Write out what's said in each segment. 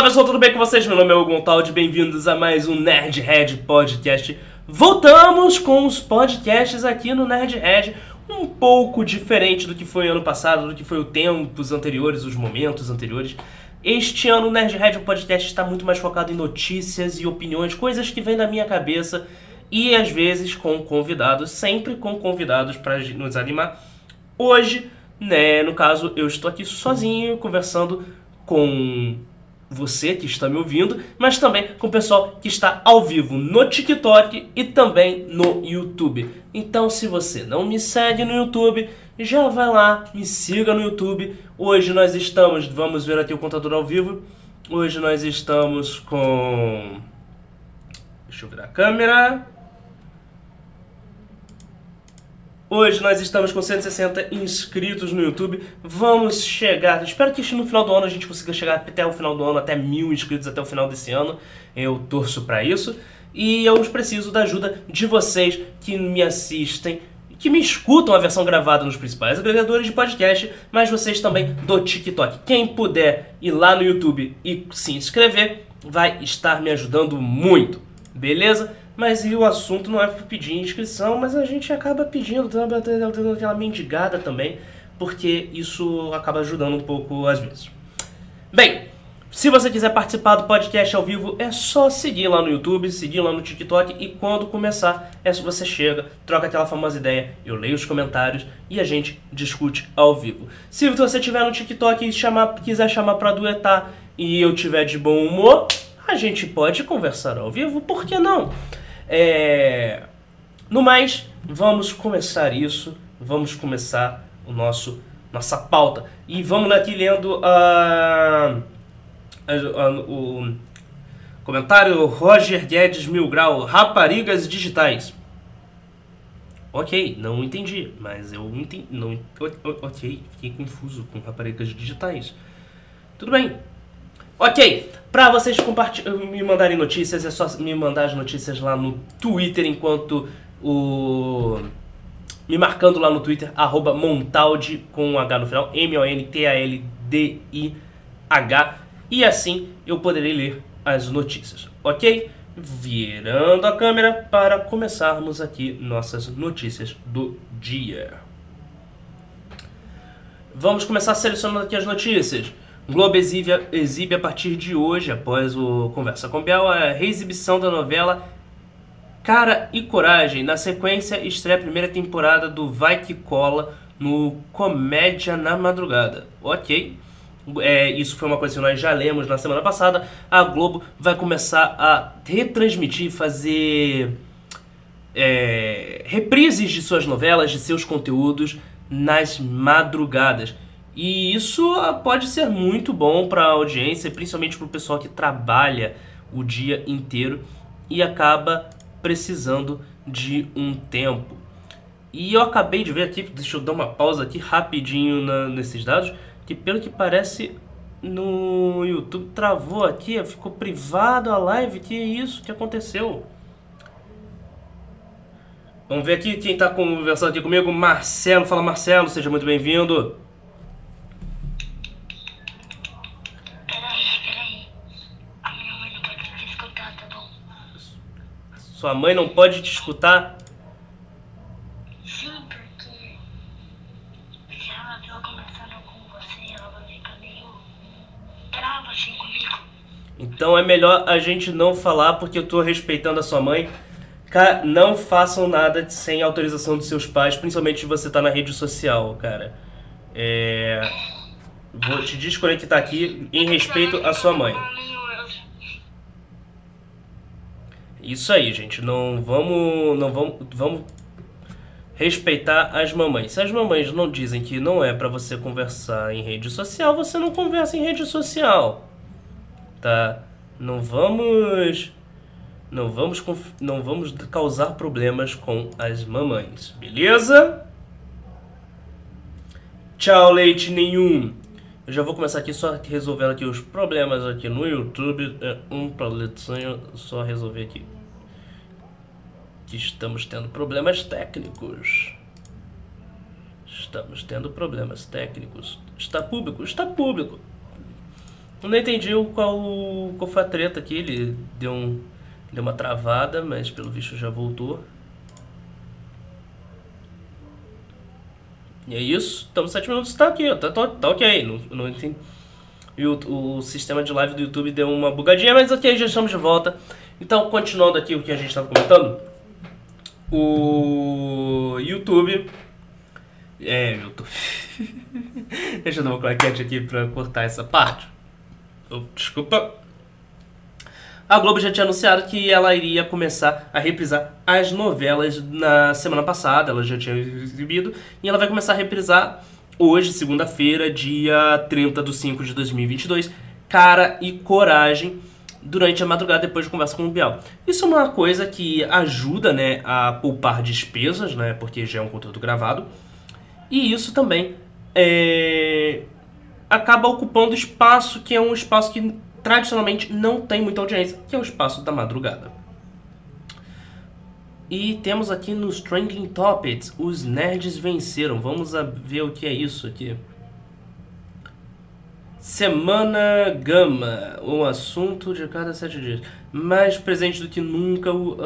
Fala pessoal, tudo bem com vocês? Meu nome é Hugo Montaldi, bem-vindos a mais um Nerdhead Podcast. Voltamos com os podcasts aqui no Nerdhead, um pouco diferente do que foi ano passado, do que foi o tempos anteriores, os momentos anteriores. Este ano o Nerdhead Podcast está muito mais focado em notícias e opiniões, coisas que vêm da minha cabeça e às vezes com convidados, sempre com convidados para nos animar. Hoje, né, no caso, eu estou aqui sozinho conversando com você que está me ouvindo, mas também com o pessoal que está ao vivo no TikTok e também no YouTube. Então, se você não me segue no YouTube, já vai lá, me siga no YouTube. Hoje nós estamos, vamos ver aqui o contador ao vivo. Hoje nós estamos com. Deixa eu virar a câmera. Hoje nós estamos com 160 inscritos no YouTube. Vamos chegar. Espero que no final do ano a gente consiga chegar até o final do ano, até mil inscritos até o final desse ano. Eu torço para isso. E eu preciso da ajuda de vocês que me assistem, que me escutam a versão gravada nos principais agregadores de podcast, mas vocês também do TikTok. Quem puder ir lá no YouTube e se inscrever, vai estar me ajudando muito. Beleza? Mas e o assunto não é pedir inscrição, mas a gente acaba pedindo, dando aquela mendigada também, porque isso acaba ajudando um pouco às vezes. Bem, se você quiser participar do podcast ao vivo, é só seguir lá no YouTube, seguir lá no TikTok e quando começar, é se você chega, troca aquela famosa ideia, eu leio os comentários e a gente discute ao vivo. Se você estiver no TikTok e chamar, quiser chamar para duetar e eu tiver de bom humor, a gente pode conversar ao vivo, por que não? É... No mais, vamos começar isso, vamos começar o nosso nossa pauta. E vamos aqui lendo a, a, a o comentário Roger Guedes Mil Grau, raparigas digitais. Ok, não entendi, mas eu entendi. Não, ok, fiquei confuso com raparigas digitais. Tudo bem, Ok, para vocês me mandarem notícias, é só me mandar as notícias lá no Twitter, enquanto o... Me marcando lá no Twitter, arroba Montaldi, com um H no final, M-O-N-T-A-L-D-I-H, e assim eu poderei ler as notícias, ok? Virando a câmera para começarmos aqui nossas notícias do dia. Vamos começar selecionando aqui as notícias. Globo exibe, exibe a partir de hoje, após o Conversa com Biel, a reexibição da novela Cara e Coragem. Na sequência, estreia a primeira temporada do Vai Que Cola no Comédia na Madrugada. Ok. É, isso foi uma coisa que nós já lemos na semana passada. A Globo vai começar a retransmitir, fazer é, reprises de suas novelas, de seus conteúdos nas madrugadas. E isso ah, pode ser muito bom para a audiência, principalmente para o pessoal que trabalha o dia inteiro e acaba precisando de um tempo. E eu acabei de ver aqui, deixa eu dar uma pausa aqui rapidinho na, nesses dados, que pelo que parece no YouTube travou aqui, ficou privado a live, que é isso que aconteceu? Vamos ver aqui quem está conversando aqui comigo, Marcelo. Fala Marcelo, seja muito bem-vindo. Sua mãe não pode te escutar? Sim, porque se ela viu conversando com você, ela vai ficar meio brava assim comigo. Então é melhor a gente não falar porque eu tô respeitando a sua mãe. Cara, não façam nada sem autorização dos seus pais, principalmente se você tá na rede social, cara. É... Vou te desconectar aqui em respeito à sua mãe. Isso aí, gente. Não vamos, não vamos, vamos respeitar as mamães. Se as mamães não dizem que não é para você conversar em rede social, você não conversa em rede social, tá? Não vamos, não vamos, não vamos causar problemas com as mamães, beleza? Tchau, leite nenhum. Eu já vou começar aqui só resolvendo aqui os problemas aqui no YouTube. É um paletinho só resolver aqui. Que estamos tendo problemas técnicos. Estamos tendo problemas técnicos. Está público? Está público. Não entendi qual, qual foi a treta aqui. Ele deu, um, deu uma travada, mas pelo visto já voltou. E é isso. Estamos 7 minutos. Tá aqui. Tá, tá, tá ok. Não, não entendi. E o, o sistema de live do YouTube deu uma bugadinha, mas ok, já estamos de volta. Então, continuando aqui o que a gente estava comentando. O YouTube. É, YouTube. Deixa eu dar uma claquete aqui pra cortar essa parte. Oh, desculpa. A Globo já tinha anunciado que ela iria começar a reprisar as novelas na semana passada, ela já tinha exibido, e ela vai começar a reprisar hoje, segunda-feira, dia 30 de 5 de 2022, Cara e Coragem, durante a madrugada depois de conversa com o Bial. Isso é uma coisa que ajuda né, a poupar despesas, né, porque já é um conteúdo gravado, e isso também é, acaba ocupando espaço que é um espaço que tradicionalmente não tem muita audiência, que é o espaço da madrugada. E temos aqui nos Trending Topics, os nerds venceram. Vamos ver o que é isso aqui. Semana Gama, um assunto de cada sete dias. Mais presente do que nunca uh,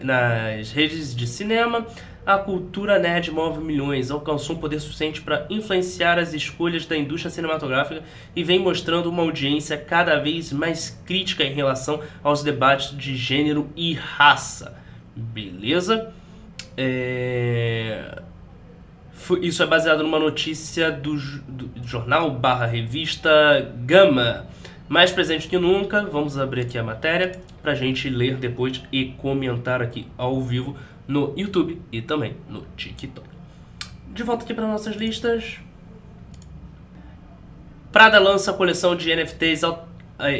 nas redes de cinema, a cultura nerd move milhões, alcançou um poder suficiente para influenciar as escolhas da indústria cinematográfica e vem mostrando uma audiência cada vez mais crítica em relação aos debates de gênero e raça. Beleza? É... Isso é baseado numa notícia do, do jornal barra revista Gama. Mais presente que nunca, vamos abrir aqui a matéria para a gente ler depois e comentar aqui ao vivo no YouTube e também no TikTok. De volta aqui para nossas listas. Prada lança a coleção de NFTs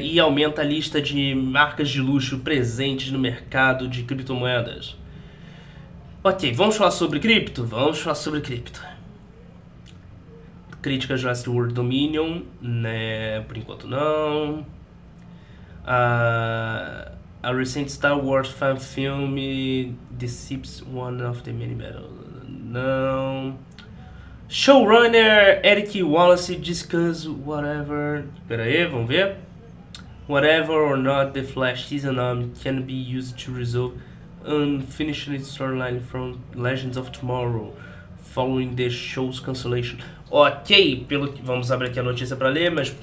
e aumenta a lista de marcas de luxo presentes no mercado de criptomoedas. Ok, vamos falar sobre cripto? Vamos falar sobre cripto. Crítica Jurassic World Dominion, né? Por enquanto não. Uh, a recent Star Wars fan film Deceits One of the Many Battles. Não. Showrunner Eric Wallace discuss whatever. Pera aí, vamos ver. Whatever or not the Flash season arm can be used to resolve unfinished storyline from Legends of Tomorrow following the show's cancellation. Ok, pelo que vamos abrir aqui a notícia para ler, mas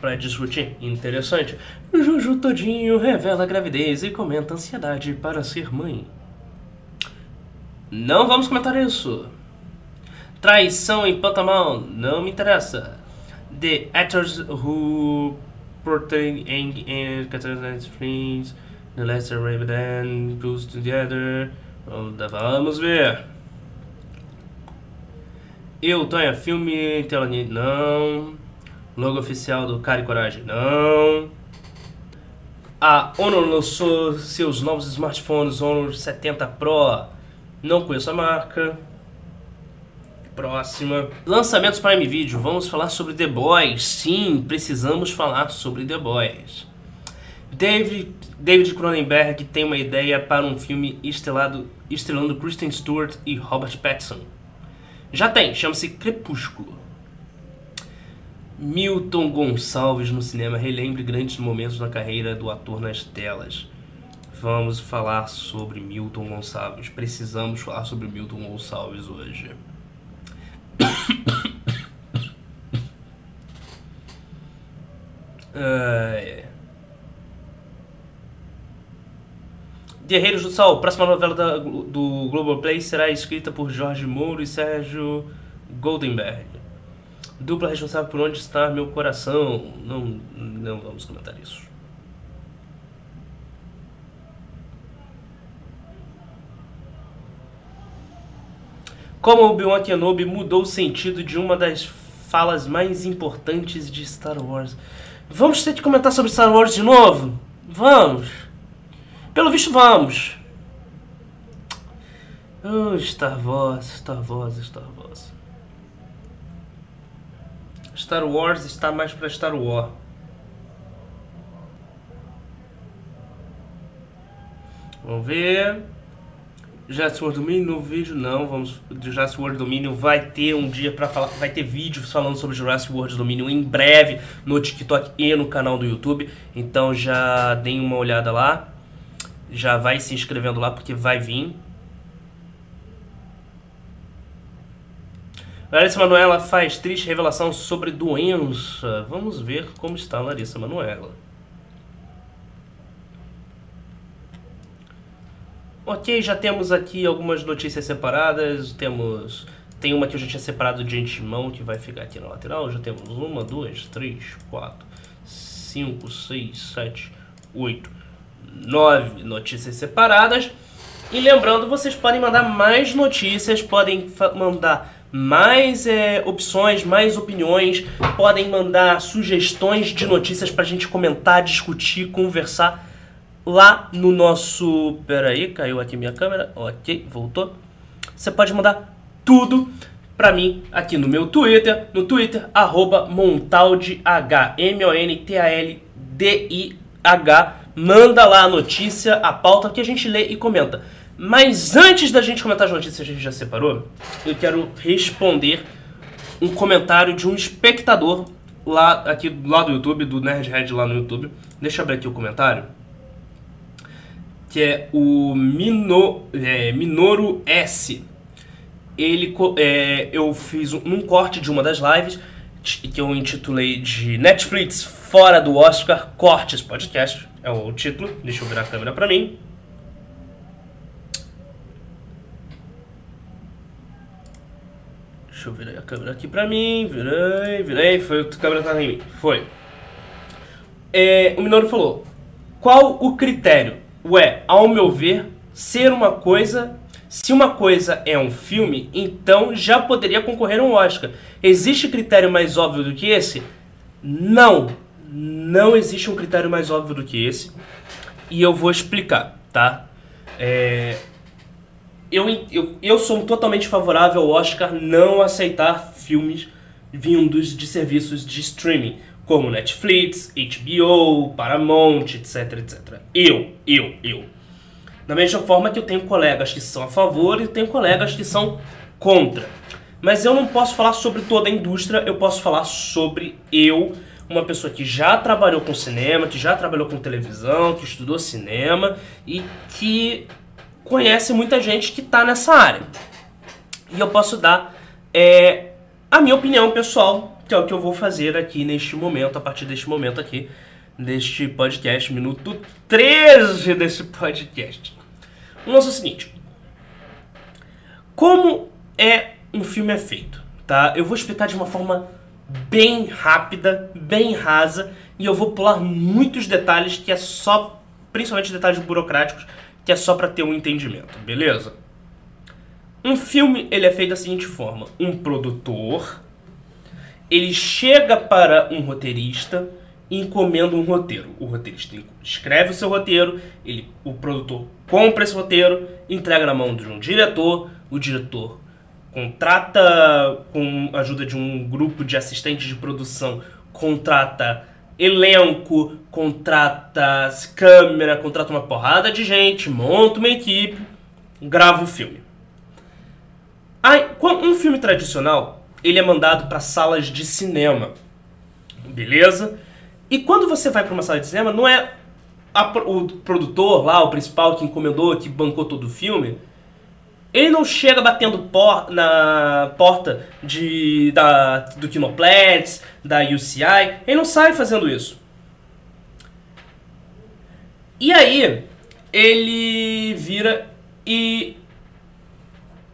para discutir, interessante. Juju Todinho revela gravidez e comenta ansiedade para ser mãe. Não vamos comentar isso. Traição em Pantamão, não me interessa. The actors who portray Aang and Katara's friends The Lesser Raven Goes Together. Vamos ver. Eu, Tonha, filme tela não. Logo oficial do Cara e Coragem, não. A Honor lançou seus novos smartphones Honor 70 Pro. Não conheço a marca. Próxima. Lançamentos Prime Video. Vamos falar sobre The Boys. Sim, precisamos falar sobre The Boys. David, David Cronenberg tem uma ideia para um filme estelado, estrelando Kristen Stewart e Robert Pattinson. Já tem, chama-se Crepúsculo. Milton Gonçalves no cinema relembre grandes momentos na carreira do ator nas telas. Vamos falar sobre Milton Gonçalves. Precisamos falar sobre Milton Gonçalves hoje. uh, Guerreiros do Sol, próxima novela da, do Globoplay será escrita por Jorge Moura e Sérgio Goldenberg. Dupla responsável por onde está meu coração. Não, não vamos comentar isso. Como Obi-Wan Kenobi mudou o sentido de uma das falas mais importantes de Star Wars. Vamos ter que comentar sobre Star Wars de novo? Vamos! Pelo visto, vamos. Oh, Star Wars, Star Wars, Star Wars. Star Wars está mais para Star Wars. Vamos ver. Jurassic World Dominion no vídeo não, vamos Jurassic World Dominion vai ter um dia para falar, vai ter vídeos falando sobre Jurassic World Dominion em breve no TikTok e no canal do YouTube. Então já deem uma olhada lá. Já vai se inscrevendo lá porque vai vir. Larissa Manoela faz triste revelação sobre doença. Vamos ver como está Larissa Manoela. Ok, já temos aqui algumas notícias separadas. Temos. Tem uma que eu já tinha separado de antemão que vai ficar aqui na lateral. Já temos uma, duas, três, quatro, cinco, seis, sete, oito, nove notícias separadas. E lembrando, vocês podem mandar mais notícias, podem mandar mais é, opções, mais opiniões, podem mandar sugestões de notícias para a gente comentar, discutir, conversar lá no nosso. Pera aí, caiu aqui minha câmera. Ok, voltou. Você pode mandar tudo para mim aqui no meu Twitter, no Twitter, arroba Montaldih, M-O-N-T-A-L-D-I-H. Manda lá a notícia, a pauta que a gente lê e comenta. Mas antes da gente comentar as notícias que a gente já separou, eu quero responder um comentário de um espectador lá aqui lá do YouTube, do Nerdhead lá no YouTube. Deixa eu abrir aqui o comentário que é o Mino, é, Minoru S. Ele, é, eu fiz um, um corte de uma das lives que eu intitulei de Netflix fora do Oscar Cortes Podcast. É o título. Deixa eu virar a câmera para mim. Deixa eu virar a câmera aqui pra mim. Virei, virei. Foi a câmera tá em mim. Foi. É, o Minoru falou: Qual o critério Ué, ao meu ver, ser uma coisa. Se uma coisa é um filme, então já poderia concorrer a um Oscar. Existe critério mais óbvio do que esse? Não. Não existe um critério mais óbvio do que esse. E eu vou explicar, tá? É, eu, eu, eu sou totalmente favorável ao Oscar não aceitar filmes vindos de serviços de streaming como Netflix, HBO, Paramount, etc, etc. Eu, eu, eu. Da mesma forma que eu tenho colegas que são a favor e tenho colegas que são contra. Mas eu não posso falar sobre toda a indústria, eu posso falar sobre eu, uma pessoa que já trabalhou com cinema, que já trabalhou com televisão, que estudou cinema e que conhece muita gente que está nessa área. E eu posso dar é, a minha opinião pessoal que é o que eu vou fazer aqui neste momento, a partir deste momento aqui, deste podcast, minuto 13 desse podcast. O nosso é o seguinte: como é um filme é feito, tá? Eu vou explicar de uma forma bem rápida, bem rasa, e eu vou pular muitos detalhes que é só, principalmente detalhes burocráticos, que é só para ter um entendimento, beleza? Um filme ele é feito da seguinte forma: um produtor ele chega para um roteirista e encomenda um roteiro. O roteirista escreve o seu roteiro, ele, o produtor compra esse roteiro, entrega na mão de um diretor, o diretor contrata com a ajuda de um grupo de assistentes de produção, contrata elenco, contrata câmera, contrata uma porrada de gente, monta uma equipe, grava o filme. Aí, um filme tradicional, ele é mandado para salas de cinema. Beleza? E quando você vai para uma sala de cinema, não é a, o produtor lá, o principal que encomendou, que bancou todo o filme, ele não chega batendo por, na porta de, da, do Kinoplex, da UCI, ele não sai fazendo isso. E aí, ele vira e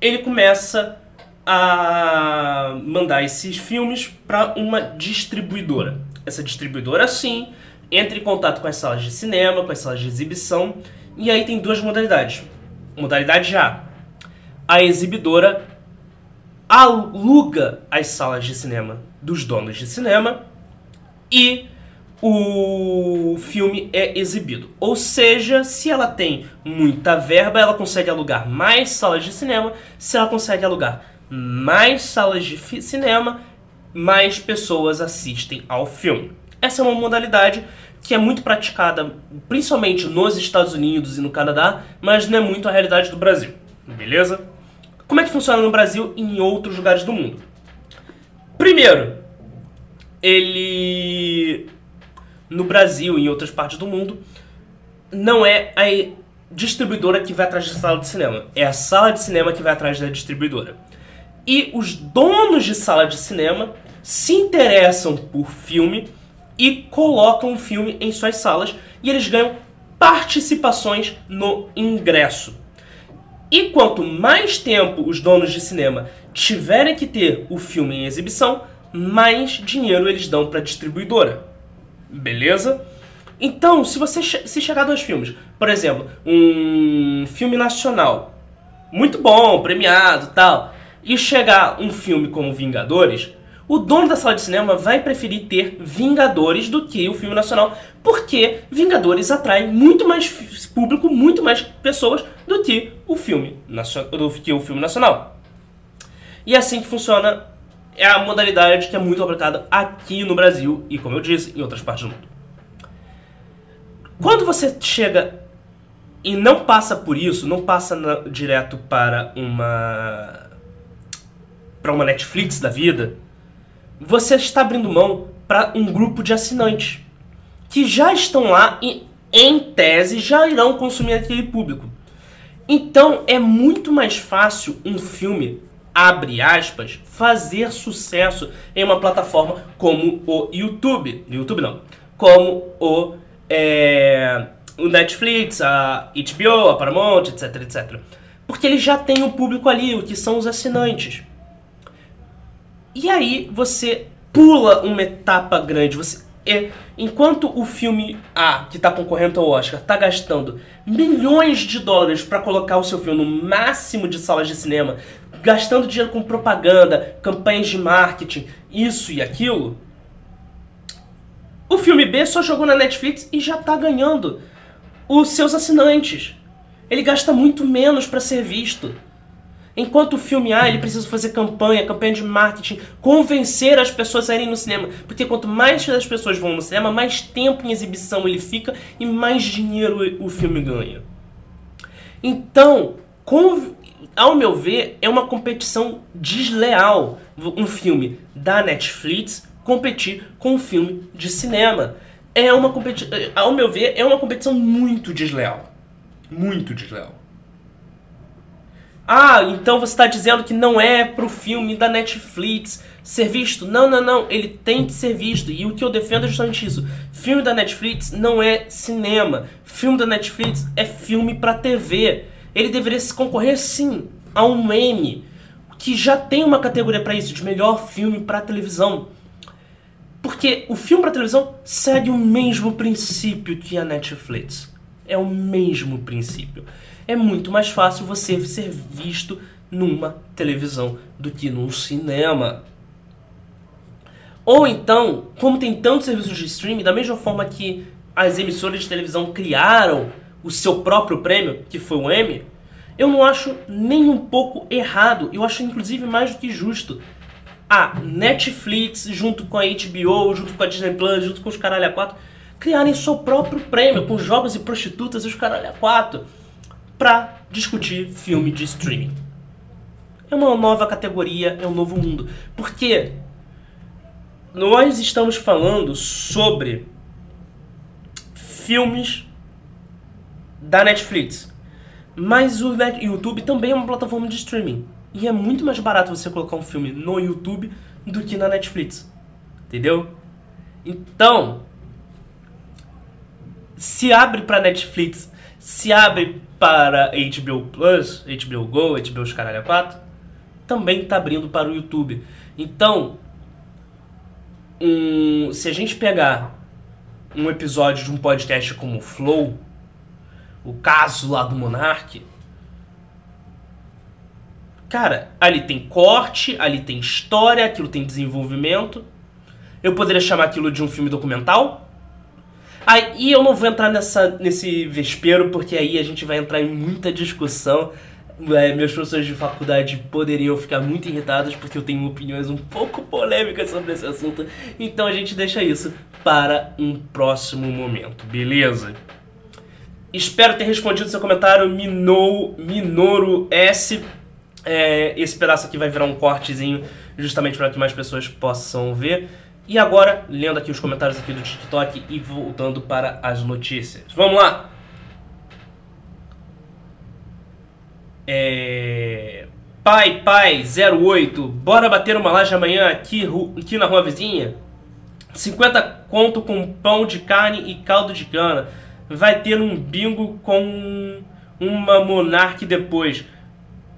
ele começa a mandar esses filmes para uma distribuidora. Essa distribuidora, sim, entra em contato com as salas de cinema, com as salas de exibição, e aí tem duas modalidades. Modalidade A: a exibidora aluga as salas de cinema dos donos de cinema e o filme é exibido. Ou seja, se ela tem muita verba, ela consegue alugar mais salas de cinema. Se ela consegue alugar mais salas de cinema, mais pessoas assistem ao filme. Essa é uma modalidade que é muito praticada principalmente nos Estados Unidos e no Canadá, mas não é muito a realidade do Brasil. Beleza? Como é que funciona no Brasil e em outros lugares do mundo? Primeiro, ele no Brasil e em outras partes do mundo não é a distribuidora que vai atrás da sala de cinema, é a sala de cinema que vai atrás da distribuidora. E os donos de sala de cinema se interessam por filme e colocam o filme em suas salas e eles ganham participações no ingresso. E quanto mais tempo os donos de cinema tiverem que ter o filme em exibição, mais dinheiro eles dão para a distribuidora. Beleza? Então, se você se chegar dois filmes, por exemplo, um filme nacional muito bom, premiado, tal, e chegar um filme como Vingadores, o dono da sala de cinema vai preferir ter Vingadores do que o filme nacional, porque Vingadores atrai muito mais público, muito mais pessoas do que o filme, do que o filme nacional. E é assim que funciona é a modalidade que é muito aplicada aqui no Brasil e, como eu disse, em outras partes do mundo. Quando você chega e não passa por isso, não passa na, direto para uma para uma Netflix da vida, você está abrindo mão para um grupo de assinantes que já estão lá e, em tese, já irão consumir aquele público. Então é muito mais fácil um filme, abre aspas, fazer sucesso em uma plataforma como o YouTube. YouTube não. Como o, é, o Netflix, a HBO, a Paramount, etc, etc. Porque ele já tem o público ali, o que são os assinantes. E aí você pula uma etapa grande. Você é, enquanto o filme A, que está concorrendo ao Oscar, está gastando milhões de dólares para colocar o seu filme no máximo de salas de cinema, gastando dinheiro com propaganda, campanhas de marketing, isso e aquilo, o filme B só jogou na Netflix e já está ganhando os seus assinantes. Ele gasta muito menos para ser visto. Enquanto o filme A, ele precisa fazer campanha, campanha de marketing, convencer as pessoas a irem no cinema. Porque quanto mais as pessoas vão no cinema, mais tempo em exibição ele fica e mais dinheiro o filme ganha. Então, ao meu ver, é uma competição desleal um filme da Netflix competir com um filme de cinema. É uma competição, ao meu ver, é uma competição muito desleal. Muito desleal. Ah, então você está dizendo que não é pro filme da Netflix ser visto? Não, não, não. Ele tem que ser visto. E o que eu defendo é justamente isso. Filme da Netflix não é cinema. Filme da Netflix é filme para TV. Ele deveria se concorrer sim a um Emmy, que já tem uma categoria para isso, de melhor filme para televisão. Porque o filme para televisão segue o mesmo princípio que a Netflix. É o mesmo princípio é muito mais fácil você ser visto numa televisão do que num cinema. Ou então, como tem tantos serviços de streaming, da mesma forma que as emissoras de televisão criaram o seu próprio prêmio, que foi o Emmy, eu não acho nem um pouco errado, eu acho inclusive mais do que justo. A Netflix, junto com a HBO, junto com a Disney Plus, junto com os Caralho a 4, criarem seu próprio prêmio com jogos e prostitutas e os Caralho a 4 para discutir filme de streaming. É uma nova categoria, é um novo mundo. Porque nós estamos falando sobre filmes da Netflix. Mas o YouTube também é uma plataforma de streaming. E é muito mais barato você colocar um filme no YouTube do que na Netflix. Entendeu? Então, se abre para Netflix, se abre para HBO Plus, HBO Go, HBO os caralho 4, também está abrindo para o YouTube. Então, um, se a gente pegar um episódio de um podcast como o Flow, o caso lá do Monark, cara, ali tem corte, ali tem história, aquilo tem desenvolvimento. Eu poderia chamar aquilo de um filme documental, Aí eu não vou entrar nessa, nesse vespeiro, porque aí a gente vai entrar em muita discussão. É, meus professores de faculdade poderiam ficar muito irritados porque eu tenho opiniões um pouco polêmicas sobre esse assunto. Então a gente deixa isso para um próximo momento, beleza? Espero ter respondido seu comentário, Minou, Minouro S. É, esse pedaço aqui vai virar um cortezinho, justamente para que mais pessoas possam ver. E agora, lendo aqui os comentários aqui do TikTok e voltando para as notícias. Vamos lá! É... Pai, pai, 08, bora bater uma laje amanhã aqui, aqui na rua vizinha? 50 conto com pão de carne e caldo de cana. Vai ter um bingo com uma monarque depois.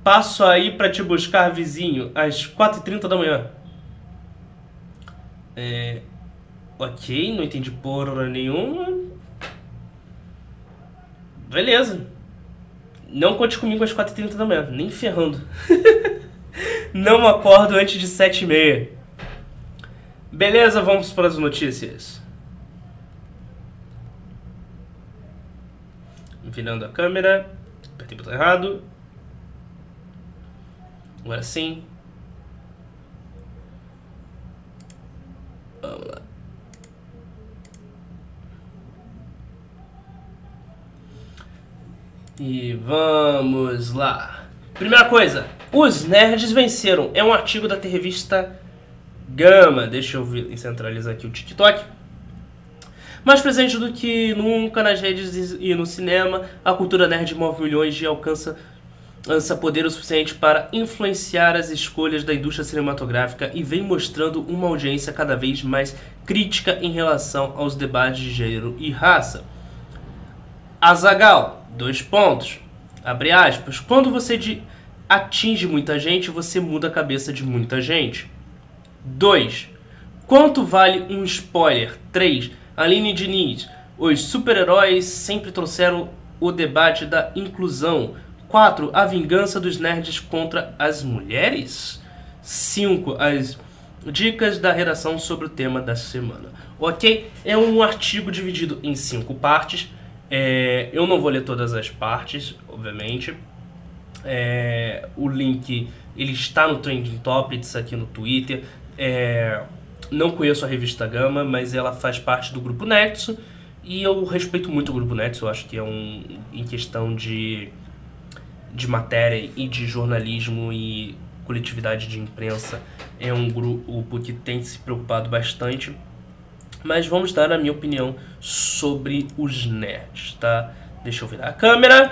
Passo aí para te buscar, vizinho, às 4h30 da manhã. É... Ok, não entendi porra nenhuma. Beleza. Não conte comigo às 4h30 da manhã, nem ferrando. não acordo antes de 7h30. Beleza, vamos para as notícias. Virando a câmera. Apertei botão errado. Agora sim. Vamos lá. E vamos lá. Primeira coisa, os nerds venceram. É um artigo da revista Gama. Deixa eu centralizar aqui o TikTok. Mais presente do que nunca nas redes e no cinema, a cultura nerd move milhões e alcança, alcança poder o suficiente para influenciar as escolhas da indústria cinematográfica e vem mostrando uma audiência cada vez mais crítica em relação aos debates de gênero e raça. Azagal, dois pontos. Abre aspas. Quando você de, atinge muita gente, você muda a cabeça de muita gente. 2. Quanto vale um spoiler? 3. Aline Diniz. Os super-heróis sempre trouxeram o debate da inclusão. 4. A vingança dos nerds contra as mulheres. 5. As dicas da redação sobre o tema da semana. Ok? É um artigo dividido em cinco partes. É, eu não vou ler todas as partes, obviamente. É, o link ele está no Trending Topics aqui no Twitter. É, não conheço a revista Gama, mas ela faz parte do grupo Nexo e eu respeito muito o grupo Nexo. Eu acho que é um em questão de de matéria e de jornalismo e coletividade de imprensa é um grupo que tem se preocupado bastante mas vamos dar a minha opinião sobre os nerds, tá? Deixa eu virar a câmera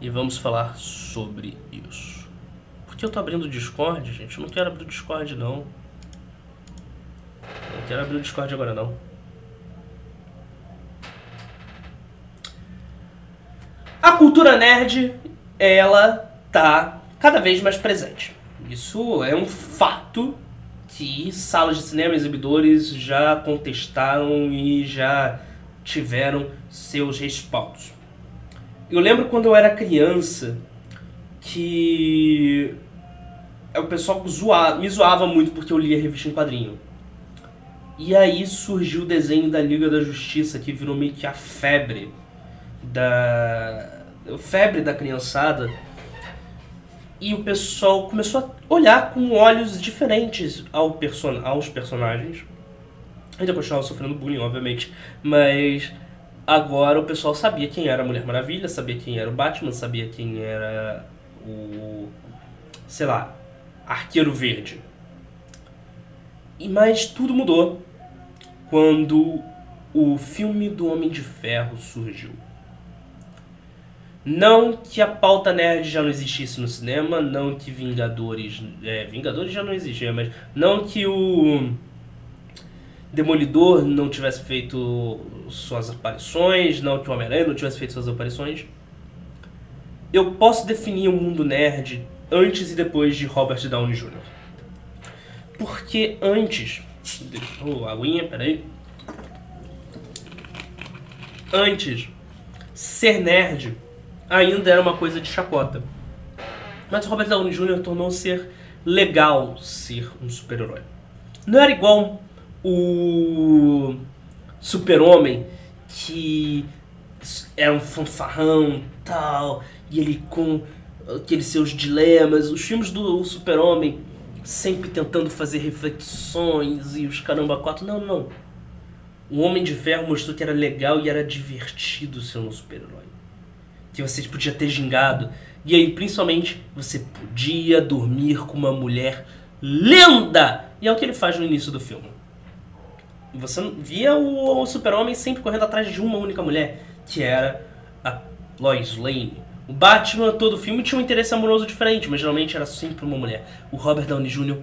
e vamos falar sobre isso. Por que eu tô abrindo o Discord, gente? Eu não quero abrir o Discord, não. Não quero abrir o Discord agora, não. A cultura nerd, ela tá cada vez mais presente. Isso é um fato que salas de cinema, exibidores já contestaram e já tiveram seus respaldos. Eu lembro quando eu era criança que o pessoal zoava, me zoava muito porque eu lia revista em quadrinho. E aí surgiu o desenho da Liga da Justiça que virou meio que a febre da febre da criançada e o pessoal começou a olhar com olhos diferentes ao person aos personagens. Ainda continuava sofrendo bullying, obviamente, mas agora o pessoal sabia quem era a Mulher Maravilha, sabia quem era o Batman, sabia quem era o. sei lá, Arqueiro Verde. E mas tudo mudou quando o filme do Homem de Ferro surgiu. Não que a pauta nerd já não existisse no cinema, não que Vingadores. É, Vingadores já não existia, mas não que o Demolidor não tivesse feito suas aparições, não que o Homem-Aranha não tivesse feito suas aparições. Eu posso definir o mundo nerd antes e depois de Robert Downey Jr. Porque antes. Oh, aguinha, peraí. Antes, ser nerd ainda era uma coisa de chacota. Mas Robert Downey Jr. tornou ser legal ser um super-herói. Não era igual o Super-Homem que era um fanfarrão tal, e ele com aqueles seus dilemas. Os filmes do Super-Homem sempre tentando fazer reflexões e os caramba quatro. Não, não. o Homem de Ferro mostrou que era legal e era divertido ser um super-herói. Que você podia ter gingado. E aí, principalmente, você podia dormir com uma mulher linda! E é o que ele faz no início do filme. Você via o, o super-homem sempre correndo atrás de uma única mulher, que era a Lois Lane. O Batman, todo filme, tinha um interesse amoroso diferente, mas geralmente era sempre uma mulher. O Robert Downey Jr.,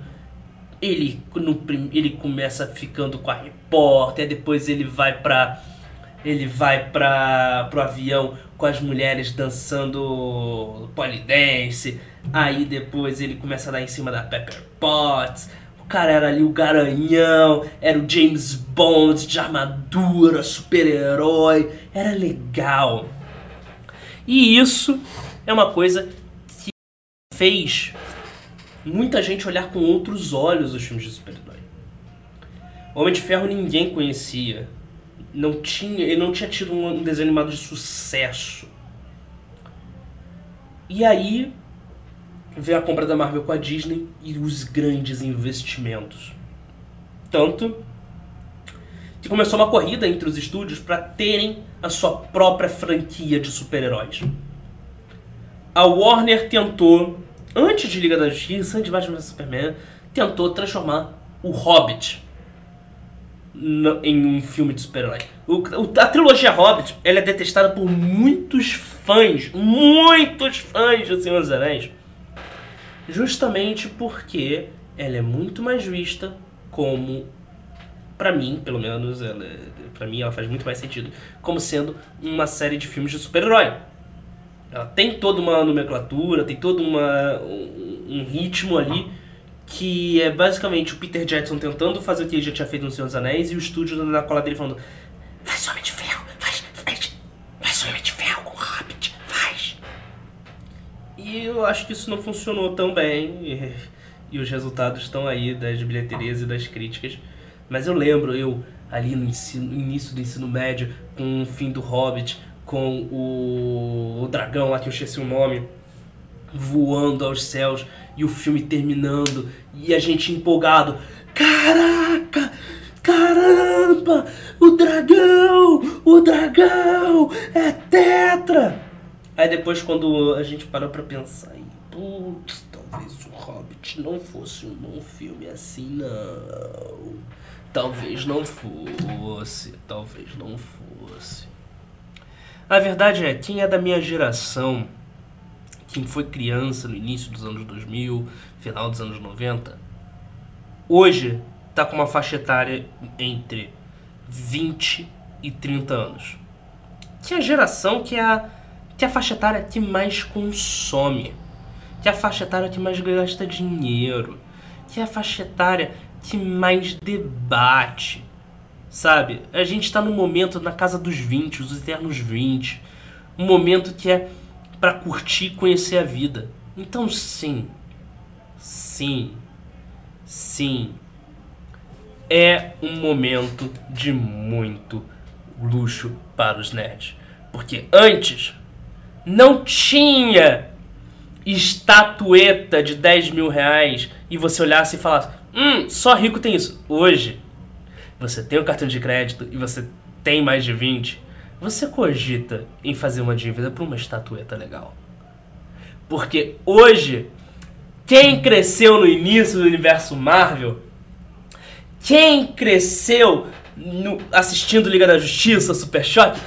ele, no, ele começa ficando com a repórter, depois ele vai pra. Ele vai pra, pro avião com as mulheres dançando polidense. Aí depois ele começa a dar em cima da Pepper Potts. O cara era ali o garanhão, era o James Bond de armadura, super-herói. Era legal. E isso é uma coisa que fez muita gente olhar com outros olhos os filmes de super-herói. Homem de Ferro ninguém conhecia. Não tinha, ele não tinha tido um desenho animado de sucesso. E aí veio a compra da Marvel com a Disney e os grandes investimentos. Tanto que começou uma corrida entre os estúdios para terem a sua própria franquia de super-heróis. A Warner tentou, antes de Liga da Justiça, antes de Batman vs Superman, tentou transformar o Hobbit em um filme de super-herói. A trilogia Hobbit ela é detestada por muitos fãs, muitos fãs de Senhor dos Anéis, justamente porque ela é muito mais vista como para mim, pelo menos, para mim ela faz muito mais sentido como sendo uma série de filmes de super-herói. Ela tem toda uma nomenclatura, tem todo uma, um, um, ritmo ali que é basicamente o Peter Jackson tentando fazer o que ele já tinha feito no Senhor dos Anéis e o estúdio na cola dele falando faz Homem de Ferro, faz, faz, faz Homem de Ferro com Hobbit, faz. E eu acho que isso não funcionou tão bem e, e os resultados estão aí das bilheterias e das críticas. Mas eu lembro, eu ali no, ensino, início do ensino médio, com o fim do Hobbit, com o, o dragão lá que eu esqueci o nome, voando aos céus e o filme terminando e a gente empolgado. Caraca! Caramba! O dragão! O dragão! É tetra! Aí depois quando a gente parou pra pensar, putz, talvez o Hobbit não fosse um bom filme assim, não. Talvez não fosse, talvez não fosse. A verdade é, quem é da minha geração, quem foi criança no início dos anos 2000, final dos anos 90, hoje está com uma faixa etária entre 20 e 30 anos. Que é a geração que é a, que é a faixa etária que mais consome, que é a faixa etária que mais gasta dinheiro, que é a faixa etária que mais debate. Sabe? A gente está no momento na casa dos 20, os eternos 20. Um momento que é para curtir e conhecer a vida. Então, sim. Sim. Sim. É um momento de muito luxo para os nerds. Porque antes não tinha estatueta de 10 mil reais e você olhasse e falasse: Hum, só rico tem isso. Hoje, você tem um cartão de crédito e você tem mais de 20, você cogita em fazer uma dívida para uma estatueta legal. Porque hoje, quem cresceu no início do universo Marvel, quem cresceu no, assistindo Liga da Justiça, Super Choque,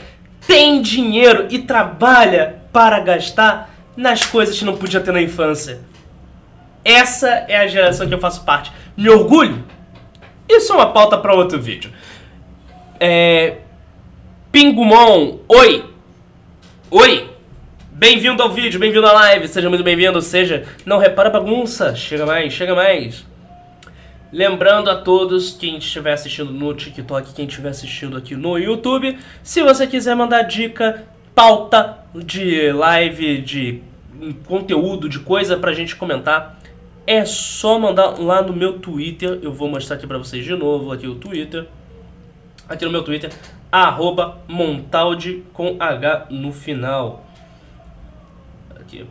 tem dinheiro e trabalha para gastar nas coisas que não podia ter na infância. Essa é a geração que eu faço parte. Me orgulho? Isso é uma pauta para outro vídeo. É... Pingumon, oi! Oi! Bem-vindo ao vídeo, bem-vindo à live, seja muito bem-vindo, seja... Não repara bagunça, chega mais, chega mais. Lembrando a todos, quem estiver assistindo no TikTok, quem estiver assistindo aqui no YouTube, se você quiser mandar dica, pauta de live, de conteúdo, de coisa pra gente comentar, é só mandar lá no meu Twitter. Eu vou mostrar aqui pra vocês de novo aqui o Twitter. Aqui no meu Twitter, arroba Montaldi com H no final. Aqui,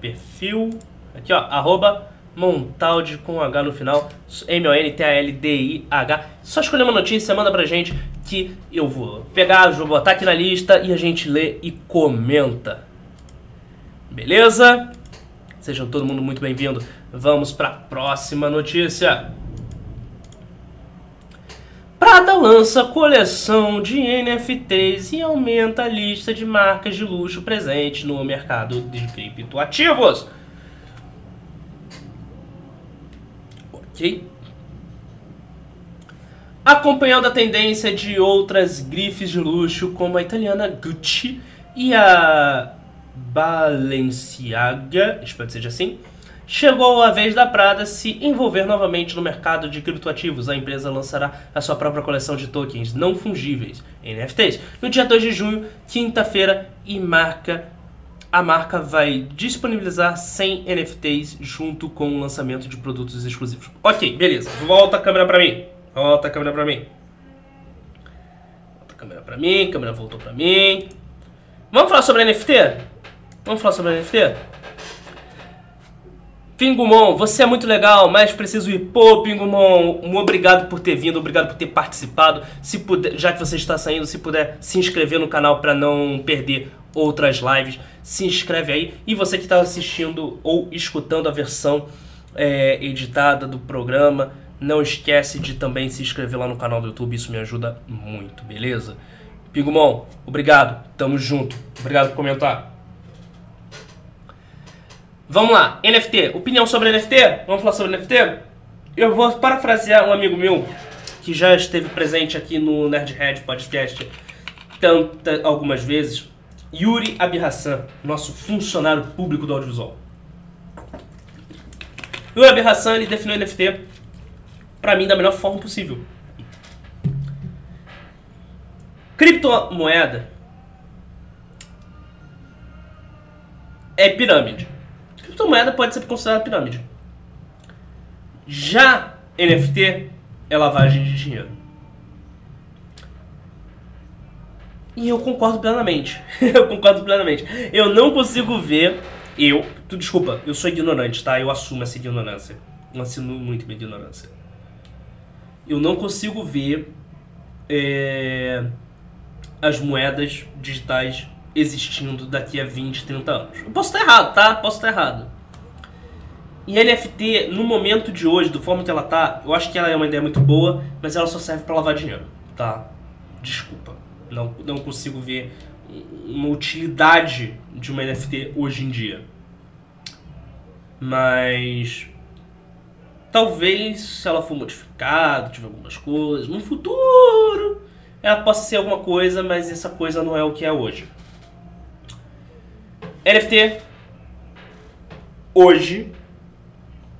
perfil. Aqui, ó, arroba Montaldi com H no final, M-O-N-T-A-L-D-I-H. Só escolher uma notícia, manda pra gente que eu vou pegar, vou botar aqui na lista e a gente lê e comenta. Beleza? Sejam todo mundo muito bem-vindo. Vamos para a próxima notícia. Prada lança coleção de NFTs e aumenta a lista de marcas de luxo presentes no mercado de criptoativos. Ok? Acompanhando a tendência de outras grifes de luxo, como a italiana Gucci e a Balenciaga, espero que seja assim, chegou a vez da Prada se envolver novamente no mercado de criptoativos. A empresa lançará a sua própria coleção de tokens não fungíveis, NFTs, no dia 2 de junho, quinta-feira, e marca a marca vai disponibilizar 100 NFTs junto com o lançamento de produtos exclusivos. Ok, beleza. Volta a câmera para mim. Volta a câmera para mim. Volta a câmera para mim. A câmera voltou para mim. Vamos falar sobre NFT? Vamos falar sobre NFT? Pingumon, você é muito legal, mas preciso ir. Pô, Pingumon, um obrigado por ter vindo, obrigado por ter participado. Se puder, já que você está saindo, se puder se inscrever no canal para não perder outras lives, se inscreve aí. E você que está assistindo ou escutando a versão é, editada do programa, não esquece de também se inscrever lá no canal do YouTube, isso me ajuda muito, beleza? Pingumon, obrigado, tamo junto, obrigado por comentar. Vamos lá, NFT. Opinião sobre NFT? Vamos falar sobre NFT? Eu vou parafrasear um amigo meu que já esteve presente aqui no Nerdhead Podcast tanta, algumas vezes. Yuri Abirhassan, nosso funcionário público do audiovisual. Yuri Abirhassan ele definiu NFT para mim da melhor forma possível. Criptomoeda é pirâmide criptomoeda pode ser considerada pirâmide. Já NFT é lavagem de dinheiro. E eu concordo plenamente. eu concordo plenamente. Eu não consigo ver. Eu. Tu, desculpa, eu sou ignorante, tá? Eu assumo essa ignorância. Eu assino muito minha ignorância. Eu não consigo ver é, as moedas digitais existindo daqui a 20, 30 anos. Eu posso estar errado, tá? Posso estar errado. E NFT, no momento de hoje, do forma que ela tá, eu acho que ela é uma ideia muito boa, mas ela só serve para lavar dinheiro, tá? Desculpa. Não, não consigo ver uma utilidade de uma NFT hoje em dia. Mas talvez se ela for modificada, tiver algumas coisas, no futuro ela possa ser alguma coisa, mas essa coisa não é o que é hoje. NFT hoje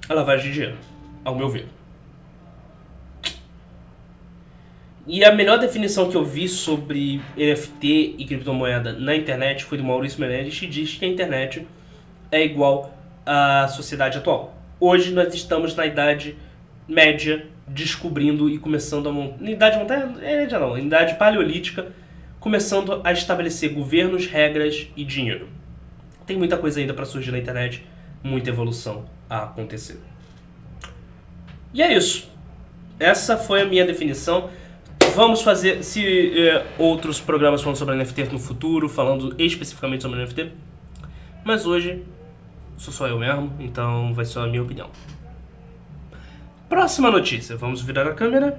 é lavagem de dinheiro, ao meu ver. E a melhor definição que eu vi sobre NFT e criptomoeda na internet foi do Maurício Menezes, que diz que a internet é igual à sociedade atual. Hoje nós estamos na idade média, descobrindo e começando a montar. Idade montanha? É, não, idade paleolítica, começando a estabelecer governos, regras e dinheiro. Tem muita coisa ainda para surgir na internet, muita evolução a acontecer. E é isso. Essa foi a minha definição. Vamos fazer se é, outros programas falando sobre NFT no futuro, falando especificamente sobre NFT. Mas hoje sou só eu mesmo, então vai ser a minha opinião. Próxima notícia. Vamos virar a câmera.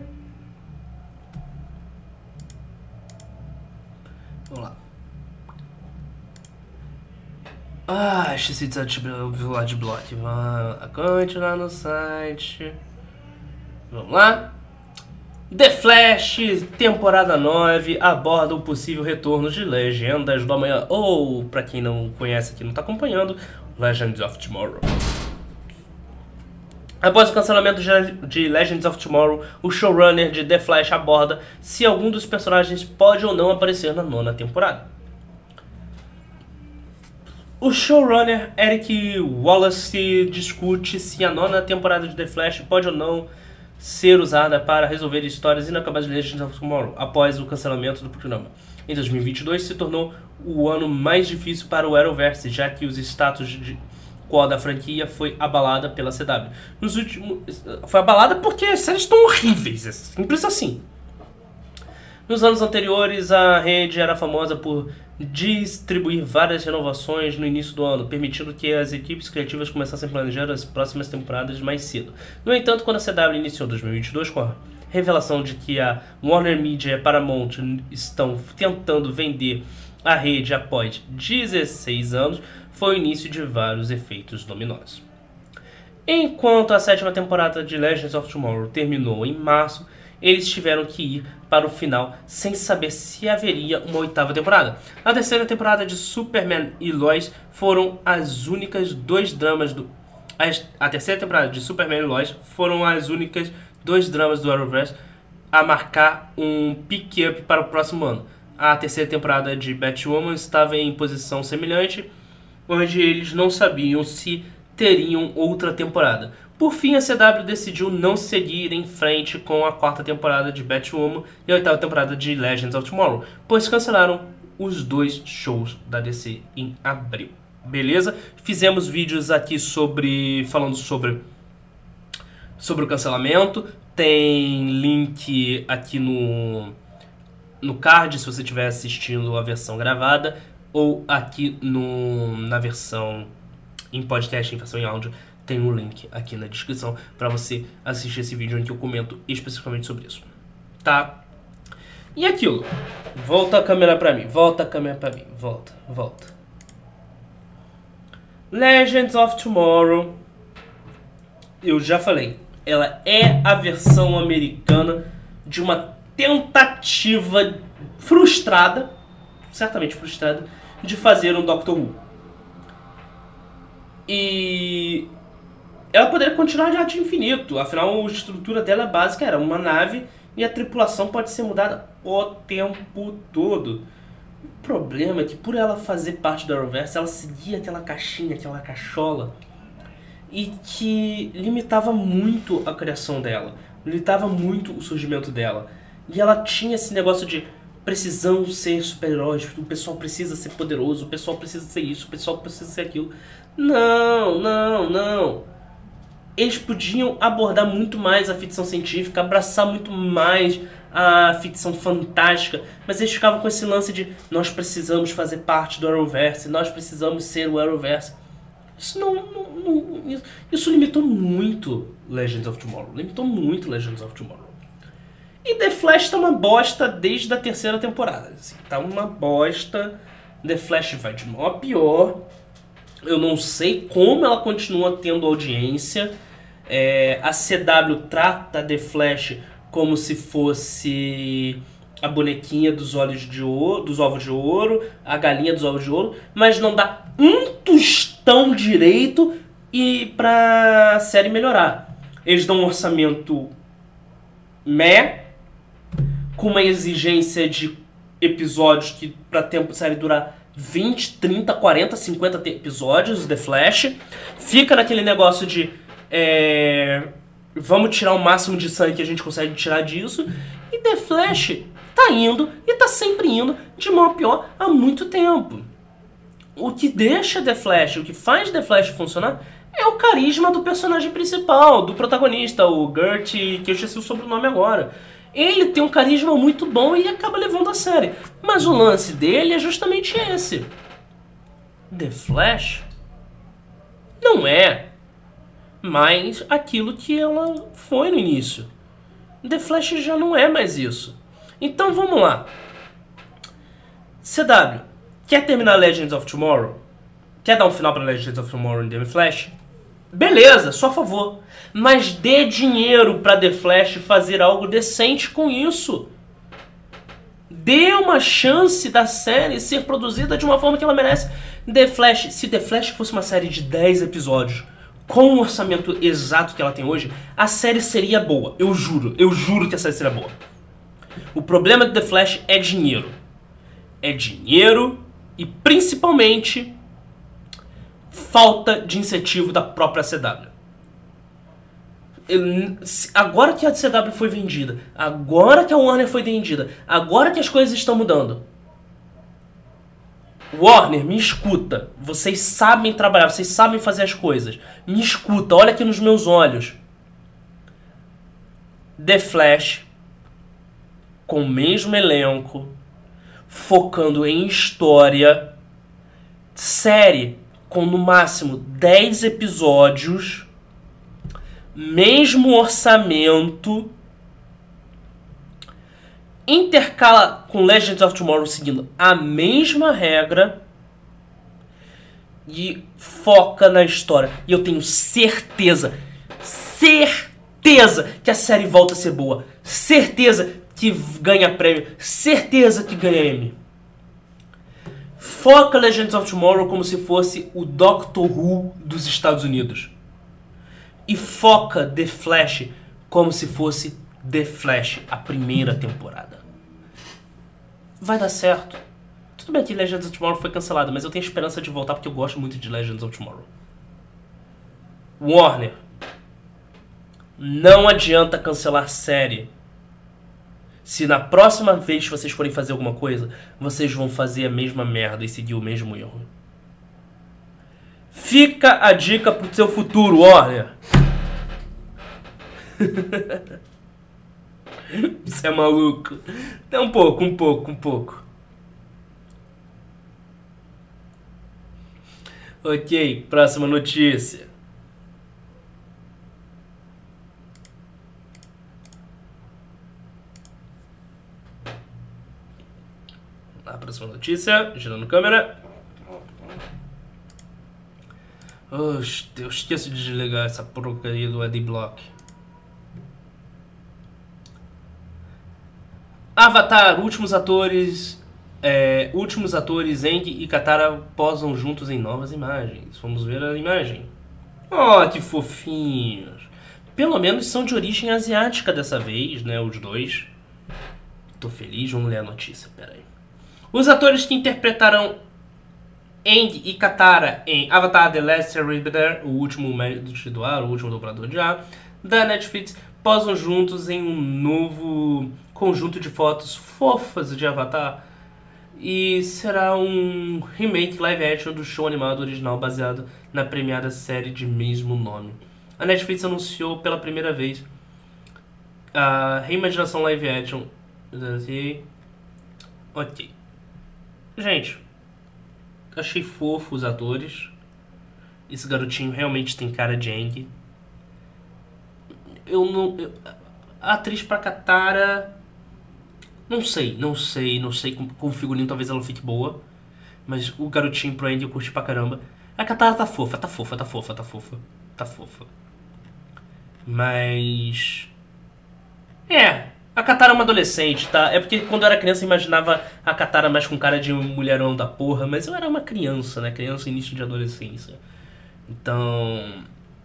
Ah, esqueci de ativar adblock. Continuar no site. Vamos lá. The Flash, temporada 9, aborda o possível retorno de Legendas do Amanhã. Ou, para quem não conhece aqui não está acompanhando, Legends of Tomorrow. Após o cancelamento de Legends of Tomorrow, o showrunner de The Flash aborda se algum dos personagens pode ou não aparecer na nona temporada. O showrunner Eric Wallace discute se a nona temporada de The Flash pode ou não ser usada para resolver histórias inacabadas de Legends of Tomorrow após o cancelamento do programa. Em 2022 se tornou o ano mais difícil para o Arrowverse, já que os status de quo da franquia foi abalada pela CW. Nos últimos, foi abalada porque as séries estão horríveis, é simples assim. Nos anos anteriores, a rede era famosa por distribuir várias renovações no início do ano, permitindo que as equipes criativas começassem a planejar as próximas temporadas mais cedo. No entanto, quando a CW iniciou 2022 com a revelação de que a Warner Media e a Paramount estão tentando vender a rede após 16 anos, foi o início de vários efeitos dominós. Enquanto a sétima temporada de Legends of Tomorrow terminou em março, eles tiveram que ir para o final sem saber se haveria uma oitava temporada. A terceira temporada de Superman e Lois foram as únicas dois dramas do. A terceira temporada de Superman e Lois foram as únicas dois dramas do Arrowverse a marcar um pick-up para o próximo ano. A terceira temporada de Batwoman estava em posição semelhante, onde eles não sabiam se teriam outra temporada. Por fim, a CW decidiu não seguir em frente com a quarta temporada de Batwoman e a oitava temporada de Legends of Tomorrow, pois cancelaram os dois shows da DC em abril. Beleza? Fizemos vídeos aqui sobre falando sobre sobre o cancelamento. Tem link aqui no no card se você estiver assistindo a versão gravada ou aqui no na versão em podcast, em versão em áudio tem um link aqui na descrição para você assistir esse vídeo que eu comento especificamente sobre isso. Tá? E aquilo. Volta a câmera para mim. Volta a câmera para mim. Volta, volta. Legends of Tomorrow. Eu já falei. Ela é a versão americana de uma tentativa frustrada, certamente frustrada, de fazer um Doctor Who. E ela poderia continuar de arte infinito, afinal a estrutura dela básica era uma nave e a tripulação pode ser mudada o tempo todo. O problema é que por ela fazer parte do Arrowverse, ela seguia aquela caixinha, aquela cachola, e que limitava muito a criação dela, limitava muito o surgimento dela. E ela tinha esse negócio de precisamos ser super-heróis, o pessoal precisa ser poderoso, o pessoal precisa ser isso, o pessoal precisa ser aquilo. Não, não, não eles podiam abordar muito mais a ficção científica, abraçar muito mais a ficção fantástica, mas eles ficavam com esse lance de nós precisamos fazer parte do Arrowverse, nós precisamos ser o Arrowverse. Isso não, não, não, isso limitou muito Legends of Tomorrow, limitou muito Legends of Tomorrow. E The Flash tá uma bosta desde a terceira temporada, assim, tá uma bosta. The Flash vai de mal a pior. Eu não sei como ela continua tendo audiência. É, a CW trata The Flash como se fosse a bonequinha dos olhos de ouro, dos ovos de ouro, a galinha dos ovos de ouro, mas não dá um tostão direito e pra série melhorar. Eles dão um orçamento meh, com uma exigência de episódios que pra tempo série durar 20, 30, 40, 50 episódios, The Flash. Fica naquele negócio de é, vamos tirar o máximo de sangue que a gente consegue tirar disso. E The Flash tá indo e tá sempre indo de mal a pior há muito tempo. O que deixa The Flash, o que faz The Flash funcionar é o carisma do personagem principal, do protagonista, o Gert, que eu esqueci o sobrenome agora. Ele tem um carisma muito bom e acaba levando a série. Mas o lance dele é justamente esse. The Flash não é mais aquilo que ela foi no início. The Flash já não é mais isso. Então vamos lá. CW, quer terminar Legends of Tomorrow? Quer dar um final para Legends of Tomorrow em The Flash? Beleza, só a favor. Mas dê dinheiro para The Flash fazer algo decente com isso. Dê uma chance da série ser produzida de uma forma que ela merece. The Flash, se The Flash fosse uma série de 10 episódios, com o orçamento exato que ela tem hoje, a série seria boa. Eu juro, eu juro que a série seria boa. O problema do The Flash é dinheiro. É dinheiro e principalmente falta de incentivo da própria CW. Agora que a CW foi vendida, agora que a Warner foi vendida, agora que as coisas estão mudando, Warner, me escuta. Vocês sabem trabalhar, vocês sabem fazer as coisas. Me escuta, olha aqui nos meus olhos. The Flash, com o mesmo elenco, focando em história, série com no máximo 10 episódios, mesmo orçamento, intercala com Legends of Tomorrow seguindo a mesma regra e foca na história. E eu tenho certeza, certeza que a série volta a ser boa. Certeza que ganha prêmio. Certeza que ganha Emmy. Foca Legends of Tomorrow como se fosse o Doctor Who dos Estados Unidos. E foca The Flash como se fosse The Flash, a primeira temporada. Vai dar certo. Tudo bem que Legends of Tomorrow foi cancelado, mas eu tenho esperança de voltar porque eu gosto muito de Legends of Tomorrow. Warner. Não adianta cancelar série. Se na próxima vez que vocês forem fazer alguma coisa, vocês vão fazer a mesma merda e seguir o mesmo erro. Fica a dica pro seu futuro, Warner. Você é maluco. É um pouco, um pouco, um pouco. Ok, próxima notícia. A próxima notícia, girando câmera. Oh, eu esqueço de desligar essa porcaria do Adblock. Avatar, últimos atores. É, últimos atores Eng e Katara posam juntos em novas imagens. Vamos ver a imagem. Oh, que fofinhos. Pelo menos são de origem asiática dessa vez, né? Os dois. Tô feliz, vamos ler a notícia, peraí. Os atores que interpretaram Eng e Katara em Avatar The Last Airbender, o último mestre do ar, o último dobrador de ar, da Netflix, posam juntos em um novo conjunto de fotos fofas de Avatar. E será um remake live action do show animado original baseado na premiada série de mesmo nome. A Netflix anunciou pela primeira vez a reimaginação live action. Ok. Gente, achei fofo os atores. Esse garotinho realmente tem cara de Aang. Eu não. Eu, a atriz pra Katara não sei, não sei, não sei com, com o figurino talvez ela fique boa. Mas o garotinho pro Andy eu curti pra caramba. A Katara tá fofa, tá fofa, tá fofa, tá fofa. Tá fofa. Mas. É, a Katara é uma adolescente, tá? É porque quando eu era criança eu imaginava a Katara mais com cara de mulherão da porra, mas eu era uma criança, né? Criança início de adolescência. Então.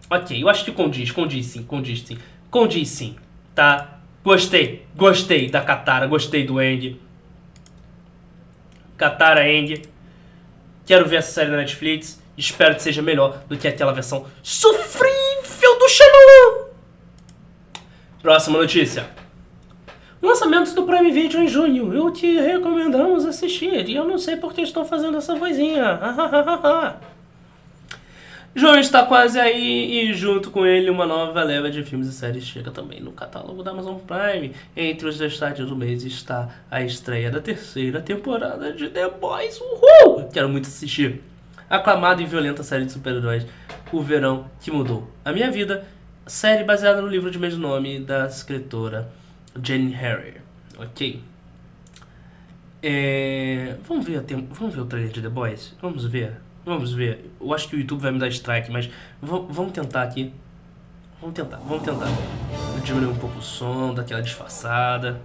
Ok, eu acho que condiz, condiz sim, condiz sim. Condiz sim, tá? Gostei, gostei da Katara, gostei do Eng. Katara Eng. Quero ver essa série na Netflix. Espero que seja melhor do que aquela versão sofrível do Shyamalan. Próxima notícia. Lançamento do Prime Video em junho. Eu te recomendamos assistir. E eu não sei porque estou fazendo essa vozinha. João está quase aí e junto com ele uma nova leva de filmes e séries chega também no catálogo da Amazon Prime. Entre os destaques do mês está a estreia da terceira temporada de The Boys. Uhul! Quero muito assistir. Aclamada e violenta série de super-heróis O Verão que Mudou a Minha Vida. Série baseada no livro de mesmo nome da escritora Jane Harrier. Ok. É... Vamos, ver Vamos ver o trailer de The Boys? Vamos ver. Vamos ver. Eu acho que o YouTube vai me dar strike, mas vamos tentar aqui. Vamos tentar, vamos tentar. Diminuir um pouco o som, daquela disfarçada.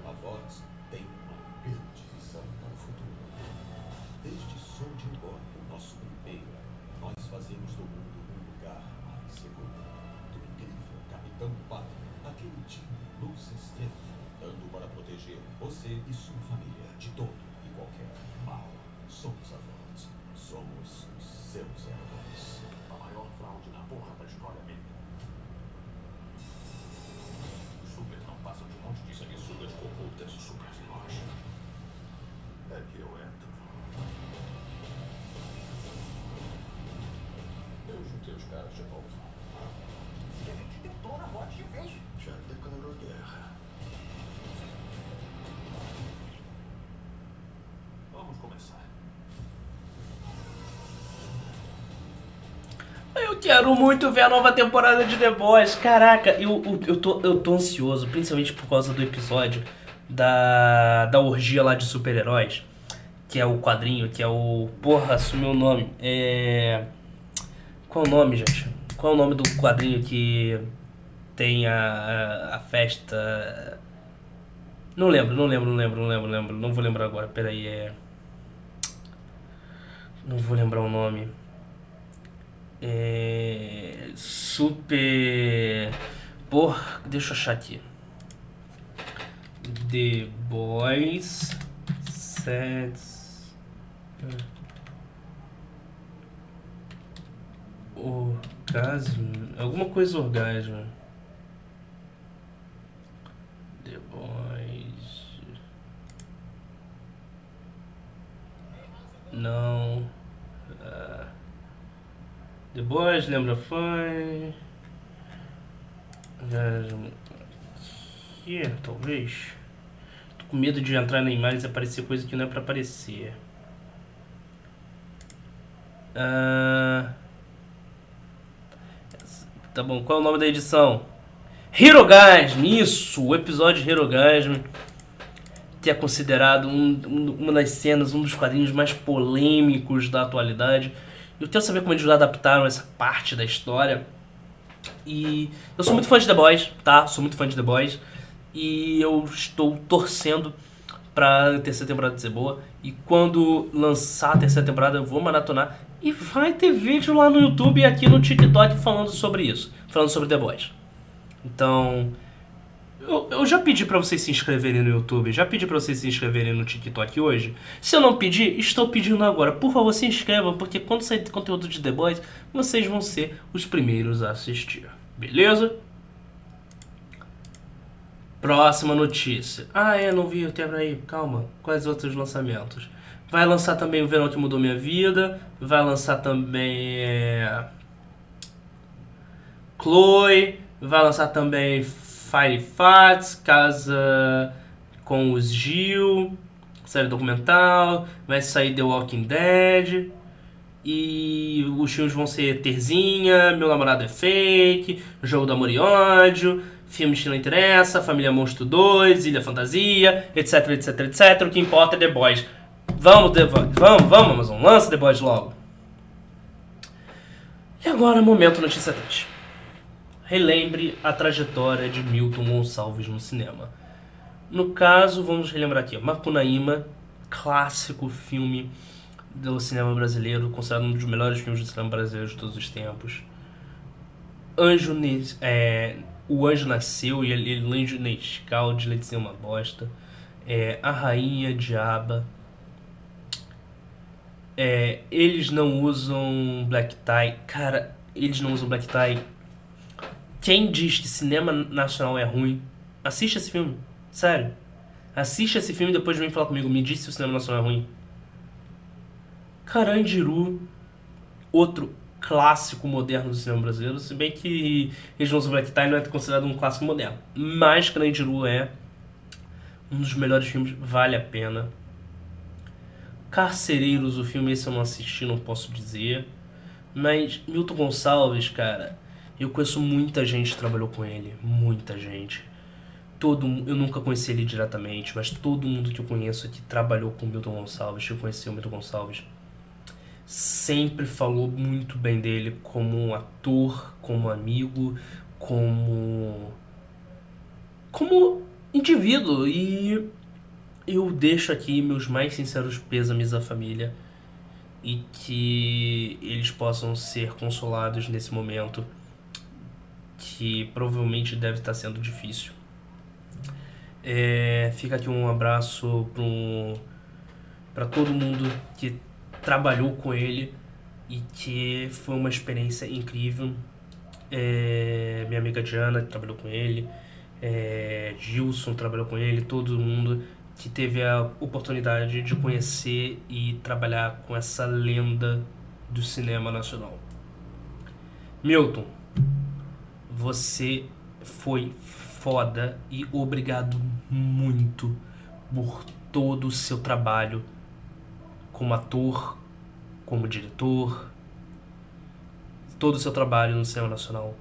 E a gente de vez. Já tá declarou guerra. Vamos começar. Eu quero muito ver a nova temporada de The Boys. Caraca, eu, eu, eu, tô, eu tô ansioso, principalmente por causa do episódio da, da orgia lá de super-heróis, que é o quadrinho, que é o. Porra, assumiu o nome. É. Qual o nome, gente? Qual o nome do quadrinho que tem a, a, a festa. Não lembro, não lembro, não lembro, não lembro, não lembro. Não vou lembrar agora, peraí, é. Não vou lembrar o nome. É. Super. Porra, deixa eu achar aqui. The Boys Sets. Orgasmo. Alguma coisa orgasmo. The Boys. Não. Ah. The Boys, lembra foi. Orgasmo. Aqui, talvez. Tô com medo de entrar na imagem e aparecer coisa que não é pra aparecer. Ah. Tá bom, qual é o nome da edição? Hirogasm, isso! O episódio Hirogasm, que é considerado um, um, uma das cenas, um dos quadrinhos mais polêmicos da atualidade. Eu quero saber como eles adaptaram essa parte da história. E eu sou muito fã de The Boys, tá? Sou muito fã de The Boys. E eu estou torcendo pra terceira temporada ser boa. E quando lançar a terceira temporada, eu vou maratonar. E vai ter vídeo lá no YouTube e aqui no TikTok falando sobre isso. Falando sobre The Boys. Então, eu, eu já pedi pra vocês se inscreverem no YouTube, já pedi pra vocês se inscreverem no TikTok hoje. Se eu não pedir, estou pedindo agora. Por favor, se inscrevam, porque quando sair conteúdo de The Boys, vocês vão ser os primeiros a assistir. Beleza? Próxima notícia. Ah, é, não vi o tema aí. Calma. Quais outros lançamentos? Vai lançar também o Verão que Mudou Minha Vida. Vai lançar também. É... Chloe. Vai lançar também Fire Fats, Casa com os Gil, série documental. Vai sair The Walking Dead. E os filmes vão ser Terzinha, Meu Namorado é Fake, Jogo do Amor e Ódio, Filmes que não interessa, Família Monstro 2, Ilha Fantasia, etc, etc, etc. O que importa é The Boys. Vamos, The Boys. Vamos, vamos, Amazon. Lança The Boys logo. E agora, momento notícia triste. Relembre a trajetória de Milton Gonçalves no cinema. No caso, vamos relembrar aqui, Macunaíma, clássico filme do cinema brasileiro, considerado um dos melhores filmes do cinema brasileiro de todos os tempos. Anjo é, O Anjo Nasceu e Anjo Nescal de Leite Ser Uma Bosta. É, a Rainha Diaba. É, eles não usam black tie. Cara, eles não usam black tie. Quem diz que cinema nacional é ruim, assiste esse filme. Sério. Assiste esse filme e depois vem falar comigo. Me diz se o cinema nacional é ruim. Carandiru, outro clássico moderno do cinema brasileiro, se bem que eles não usam black tie não é considerado um clássico moderno. Mas Carandiru é um dos melhores filmes, vale a pena. Carcereiros, o filme esse eu não assisti, não posso dizer. Mas Milton Gonçalves, cara, eu conheço muita gente que trabalhou com ele, muita gente. Todo, eu nunca conheci ele diretamente, mas todo mundo que eu conheço que trabalhou com Milton Gonçalves, que conheceu Milton Gonçalves, sempre falou muito bem dele como ator, como amigo, como como indivíduo e eu deixo aqui meus mais sinceros pêsames à família e que eles possam ser consolados nesse momento que provavelmente deve estar sendo difícil. É, fica aqui um abraço para todo mundo que trabalhou com ele e que foi uma experiência incrível. É, minha amiga Diana trabalhou com ele, é, Gilson trabalhou com ele, todo mundo que teve a oportunidade de conhecer e trabalhar com essa lenda do cinema nacional. Milton, você foi foda e obrigado muito por todo o seu trabalho como ator, como diretor, todo o seu trabalho no cinema nacional,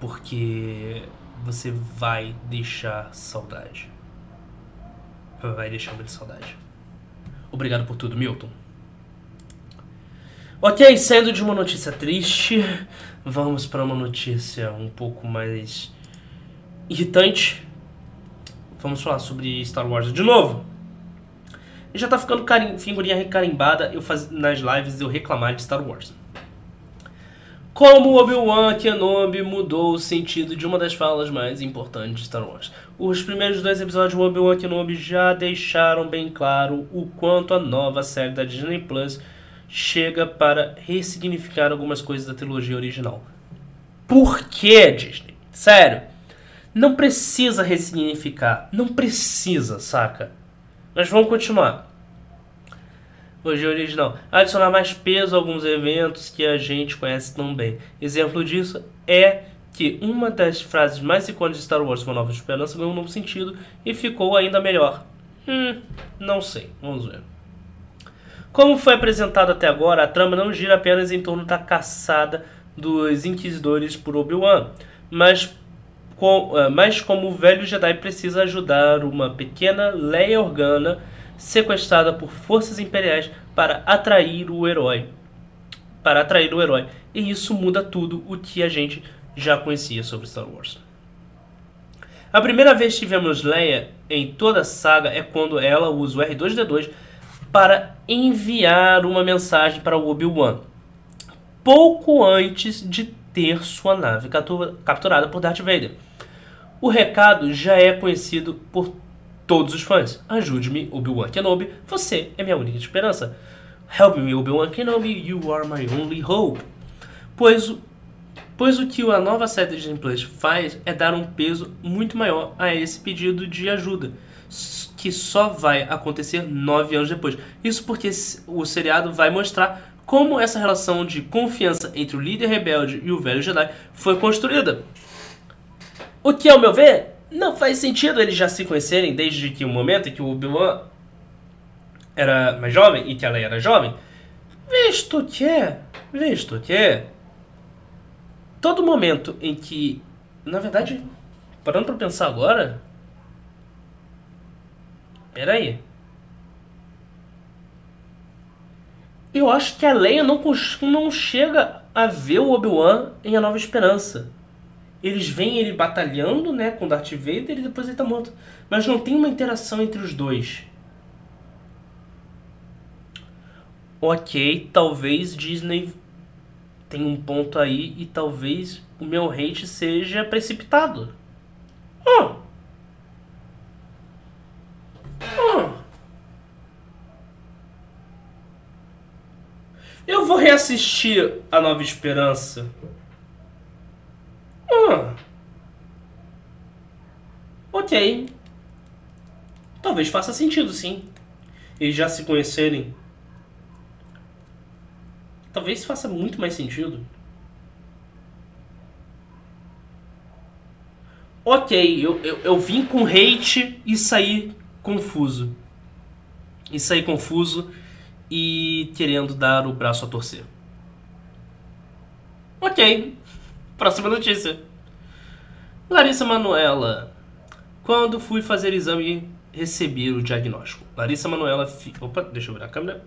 porque você vai deixar saudade. Vai deixar muita saudade. Obrigado por tudo, Milton. Ok, saindo de uma notícia triste, vamos para uma notícia um pouco mais irritante. Vamos falar sobre Star Wars de novo. Já tá ficando carim, figurinha recarimbada eu faz, nas lives eu reclamar de Star Wars. Como Obi-Wan Kenobi mudou o sentido de uma das falas mais importantes de Star Wars. Os primeiros dois episódios de Obi-Wan Kenobi já deixaram bem claro o quanto a nova série da Disney Plus chega para ressignificar algumas coisas da trilogia original. Por que, Disney? Sério. Não precisa ressignificar. Não precisa, saca? Mas vamos continuar. Hoje original. Adicionar mais peso a alguns eventos que a gente conhece tão bem. Exemplo disso é que uma das frases mais icônicas de Star Wars, Uma Nova Esperança, ganhou um novo sentido e ficou ainda melhor. Hum, não sei. Vamos ver. Como foi apresentado até agora, a trama não gira apenas em torno da caçada dos Inquisidores por Obi-Wan, mas, com, uh, mas como o velho Jedi precisa ajudar uma pequena Leia Organa sequestrada por forças imperiais para atrair o herói. Para atrair o herói. E isso muda tudo o que a gente já conhecia sobre Star Wars. A primeira vez que tivemos Leia em toda a saga é quando ela usa o R2D2 para enviar uma mensagem para Obi-Wan, pouco antes de ter sua nave capturada por Darth Vader. O recado já é conhecido por todos os fãs. Ajude-me, Obi-Wan Kenobi, você é minha única esperança. Help me, Obi-Wan Kenobi, you are my only hope. Pois, pois o que a nova série de Plus faz é dar um peso muito maior a esse pedido de ajuda que só vai acontecer nove anos depois. Isso porque o seriado vai mostrar como essa relação de confiança entre o líder rebelde e o velho Jedi foi construída. O que, ao meu ver, não faz sentido eles já se conhecerem desde que o momento em que o Obi-Wan era mais jovem e que ela era jovem, visto que, visto que, todo momento em que, na verdade, parando para pensar agora, Peraí. Eu acho que a Leia não, não chega a ver o Obi-Wan em A Nova Esperança. Eles veem ele batalhando, né, com Darth Vader e depois ele tá morto. Mas não tem uma interação entre os dois. Ok, talvez Disney tenha um ponto aí e talvez o meu hate seja precipitado. Oh, Eu vou reassistir A Nova Esperança. Ah. Ok. Talvez faça sentido, sim. Eles já se conhecerem. Talvez faça muito mais sentido. Ok, eu, eu, eu vim com hate e saí confuso. E saí confuso e querendo dar o braço a torcer. Ok, próxima notícia. Larissa Manuela. Quando fui fazer exame, recebi o diagnóstico. Larissa Manuela. Fi... Opa, deixa eu virar a câmera.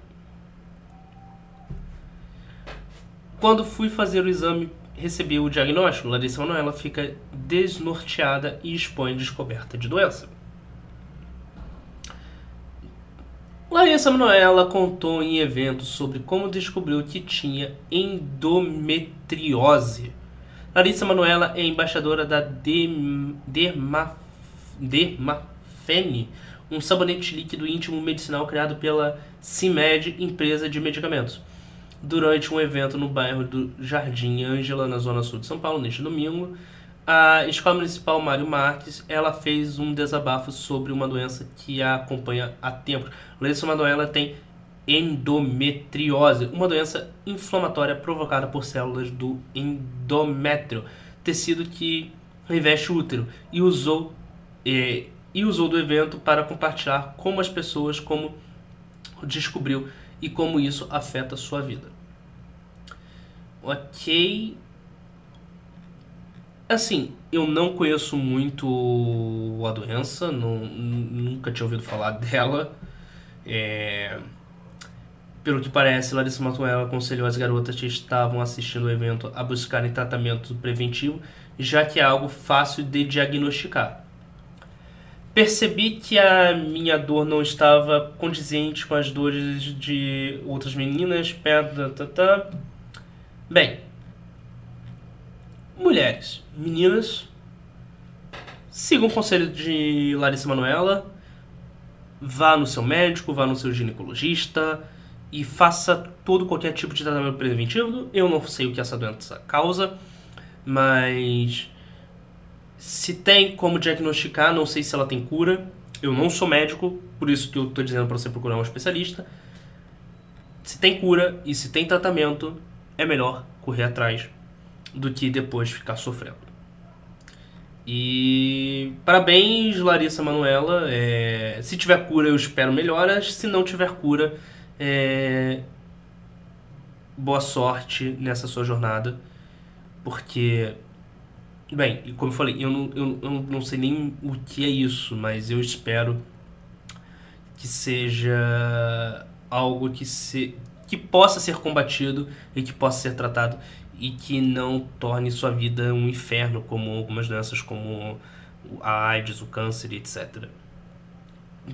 Quando fui fazer o exame, recebi o diagnóstico. Larissa Manuela fica desnorteada e expõe descoberta de doença. Larissa Manoela contou em eventos sobre como descobriu que tinha endometriose. Larissa Manoela é embaixadora da Derma, Dermafene, um sabonete líquido íntimo medicinal criado pela CIMED, empresa de medicamentos. Durante um evento no bairro do Jardim Ângela, na zona sul de São Paulo, neste domingo, a Escola Municipal Mário Marques, ela fez um desabafo sobre uma doença que a acompanha há tempo. Larissa Manoela tem endometriose, uma doença inflamatória provocada por células do endométrio, tecido que reveste o útero, e usou, e usou do evento para compartilhar como as pessoas como descobriu e como isso afeta a sua vida. Ok. Assim, eu não conheço muito a doença, não, nunca tinha ouvido falar dela. É... Pelo que parece, Larissa Manoela aconselhou as garotas que estavam assistindo o evento a buscarem tratamento preventivo, já que é algo fácil de diagnosticar. Percebi que a minha dor não estava condizente com as dores de outras meninas perto. Tá, tá. Bem, mulheres, meninas, sigam o conselho de Larissa Manoela, vá no seu médico, vá no seu ginecologista e faça todo qualquer tipo de tratamento preventivo. Eu não sei o que essa doença causa, mas se tem como diagnosticar, não sei se ela tem cura. Eu não sou médico, por isso que eu estou dizendo para você procurar um especialista. Se tem cura e se tem tratamento, é melhor correr atrás do que depois ficar sofrendo. E parabéns, Larissa Manuela. É, se tiver cura, eu espero melhoras. Se não tiver cura, é, boa sorte nessa sua jornada. Porque Bem, como eu falei, eu não, eu, eu não sei nem o que é isso, mas eu espero que seja algo que, se, que possa ser combatido e que possa ser tratado e que não torne sua vida um inferno, como algumas doenças como a AIDS, o câncer, etc.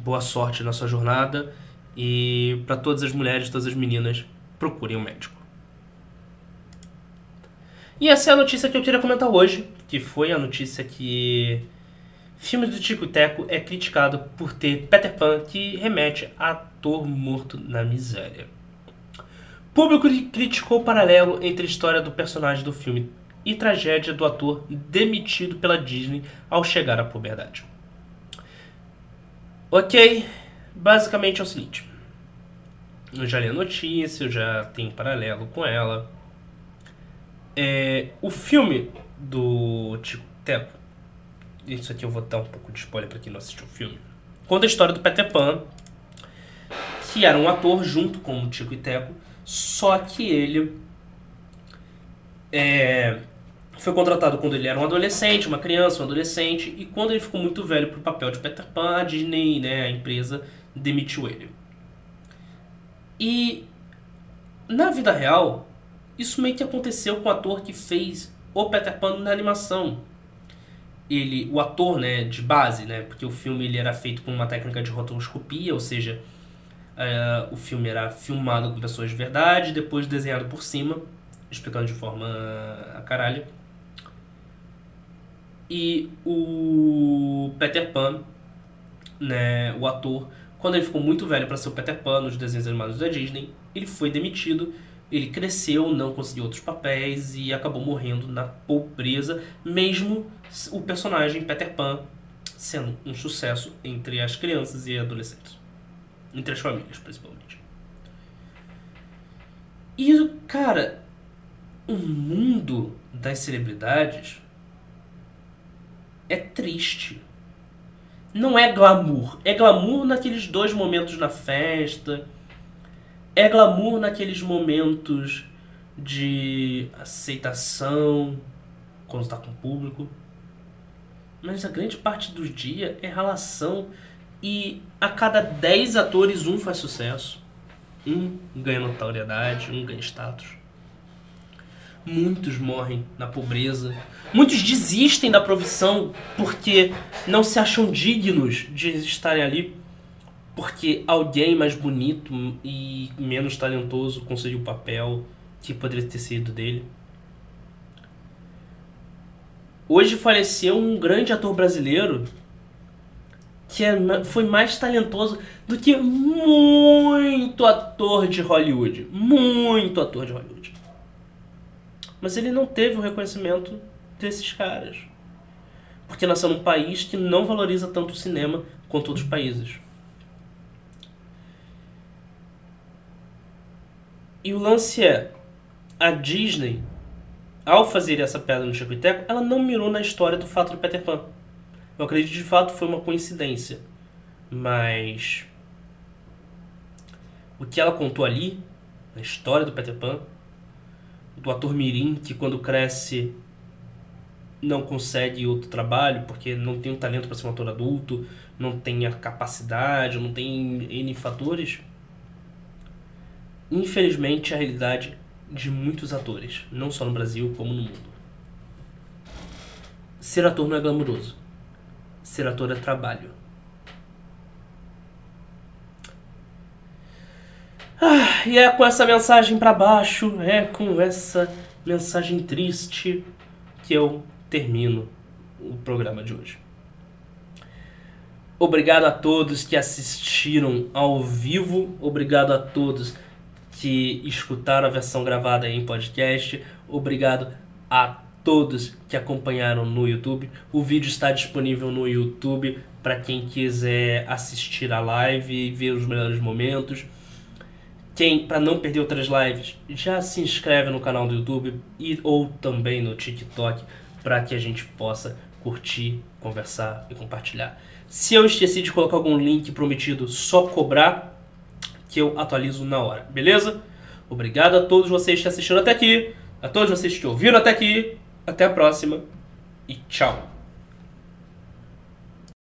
Boa sorte na sua jornada e para todas as mulheres, todas as meninas, procurem um médico. E essa é a notícia que eu queria comentar hoje que foi a notícia que filmes do Tico Teco é criticado por ter Peter Pan que remete a ator morto na miséria. Público criticou o paralelo entre a história do personagem do filme e tragédia do ator demitido pela Disney ao chegar à puberdade. Ok, basicamente é o seguinte. Eu já li a notícia, eu já tenho paralelo com ela. É, o filme do Tico Teco. Isso aqui eu vou dar um pouco de spoiler para quem não assistiu o filme. Conta a história do Peter Pan, que era um ator junto com o Tico e Teco, só que ele é, foi contratado quando ele era um adolescente, uma criança, um adolescente, e quando ele ficou muito velho para o papel de Peter Pan, a Disney, né, a empresa, demitiu ele. E na vida real, isso meio que aconteceu com o ator que fez o Peter Pan na animação. Ele, o ator, né, de base, né, porque o filme ele era feito com uma técnica de rotoscopia, ou seja, uh, o filme era filmado com pessoas de verdade, depois desenhado por cima, explicando de forma a caralho. E o Peter Pan, né, o ator, quando ele ficou muito velho para ser o Peter Pan nos desenhos animados da Disney, ele foi demitido ele cresceu, não conseguiu outros papéis e acabou morrendo na pobreza, mesmo o personagem Peter Pan sendo um sucesso entre as crianças e adolescentes. Entre as famílias, principalmente. E, cara, o mundo das celebridades é triste. Não é glamour. É glamour naqueles dois momentos na festa é glamour naqueles momentos de aceitação quando está com o público. Mas a grande parte do dia é relação e a cada 10 atores um faz sucesso. Um ganha notoriedade, um ganha status. Muitos morrem na pobreza. Muitos desistem da profissão porque não se acham dignos de estarem ali porque alguém mais bonito e menos talentoso conseguiu o papel que poderia ter sido dele. Hoje faleceu um grande ator brasileiro que é, foi mais talentoso do que muito ator de Hollywood. Muito ator de Hollywood. Mas ele não teve o reconhecimento desses caras. Porque nasceu num país que não valoriza tanto o cinema quanto outros países. E o lance é, a Disney, ao fazer essa pedra no Chico e Teco, ela não mirou na história do fato do Peter Pan. Eu acredito que de fato foi uma coincidência. Mas o que ela contou ali, na história do Peter Pan, do ator Mirim, que quando cresce não consegue outro trabalho porque não tem o talento para ser um ator adulto, não tem a capacidade, não tem N fatores. Infelizmente, a realidade de muitos atores, não só no Brasil, como no mundo. Ser ator não é glamouroso. Ser ator é trabalho. Ah, e é com essa mensagem para baixo, é com essa mensagem triste que eu termino o programa de hoje. Obrigado a todos que assistiram ao vivo, obrigado a todos que escutaram a versão gravada em podcast, obrigado a todos que acompanharam no YouTube. O vídeo está disponível no YouTube para quem quiser assistir a live e ver os melhores momentos. Quem, para não perder outras lives, já se inscreve no canal do YouTube e ou também no TikTok para que a gente possa curtir, conversar e compartilhar. Se eu esqueci de colocar algum link prometido, só cobrar que eu atualizo na hora, beleza? Obrigado a todos vocês que assistiram até aqui, a todos vocês que ouviram até aqui. Até a próxima e tchau.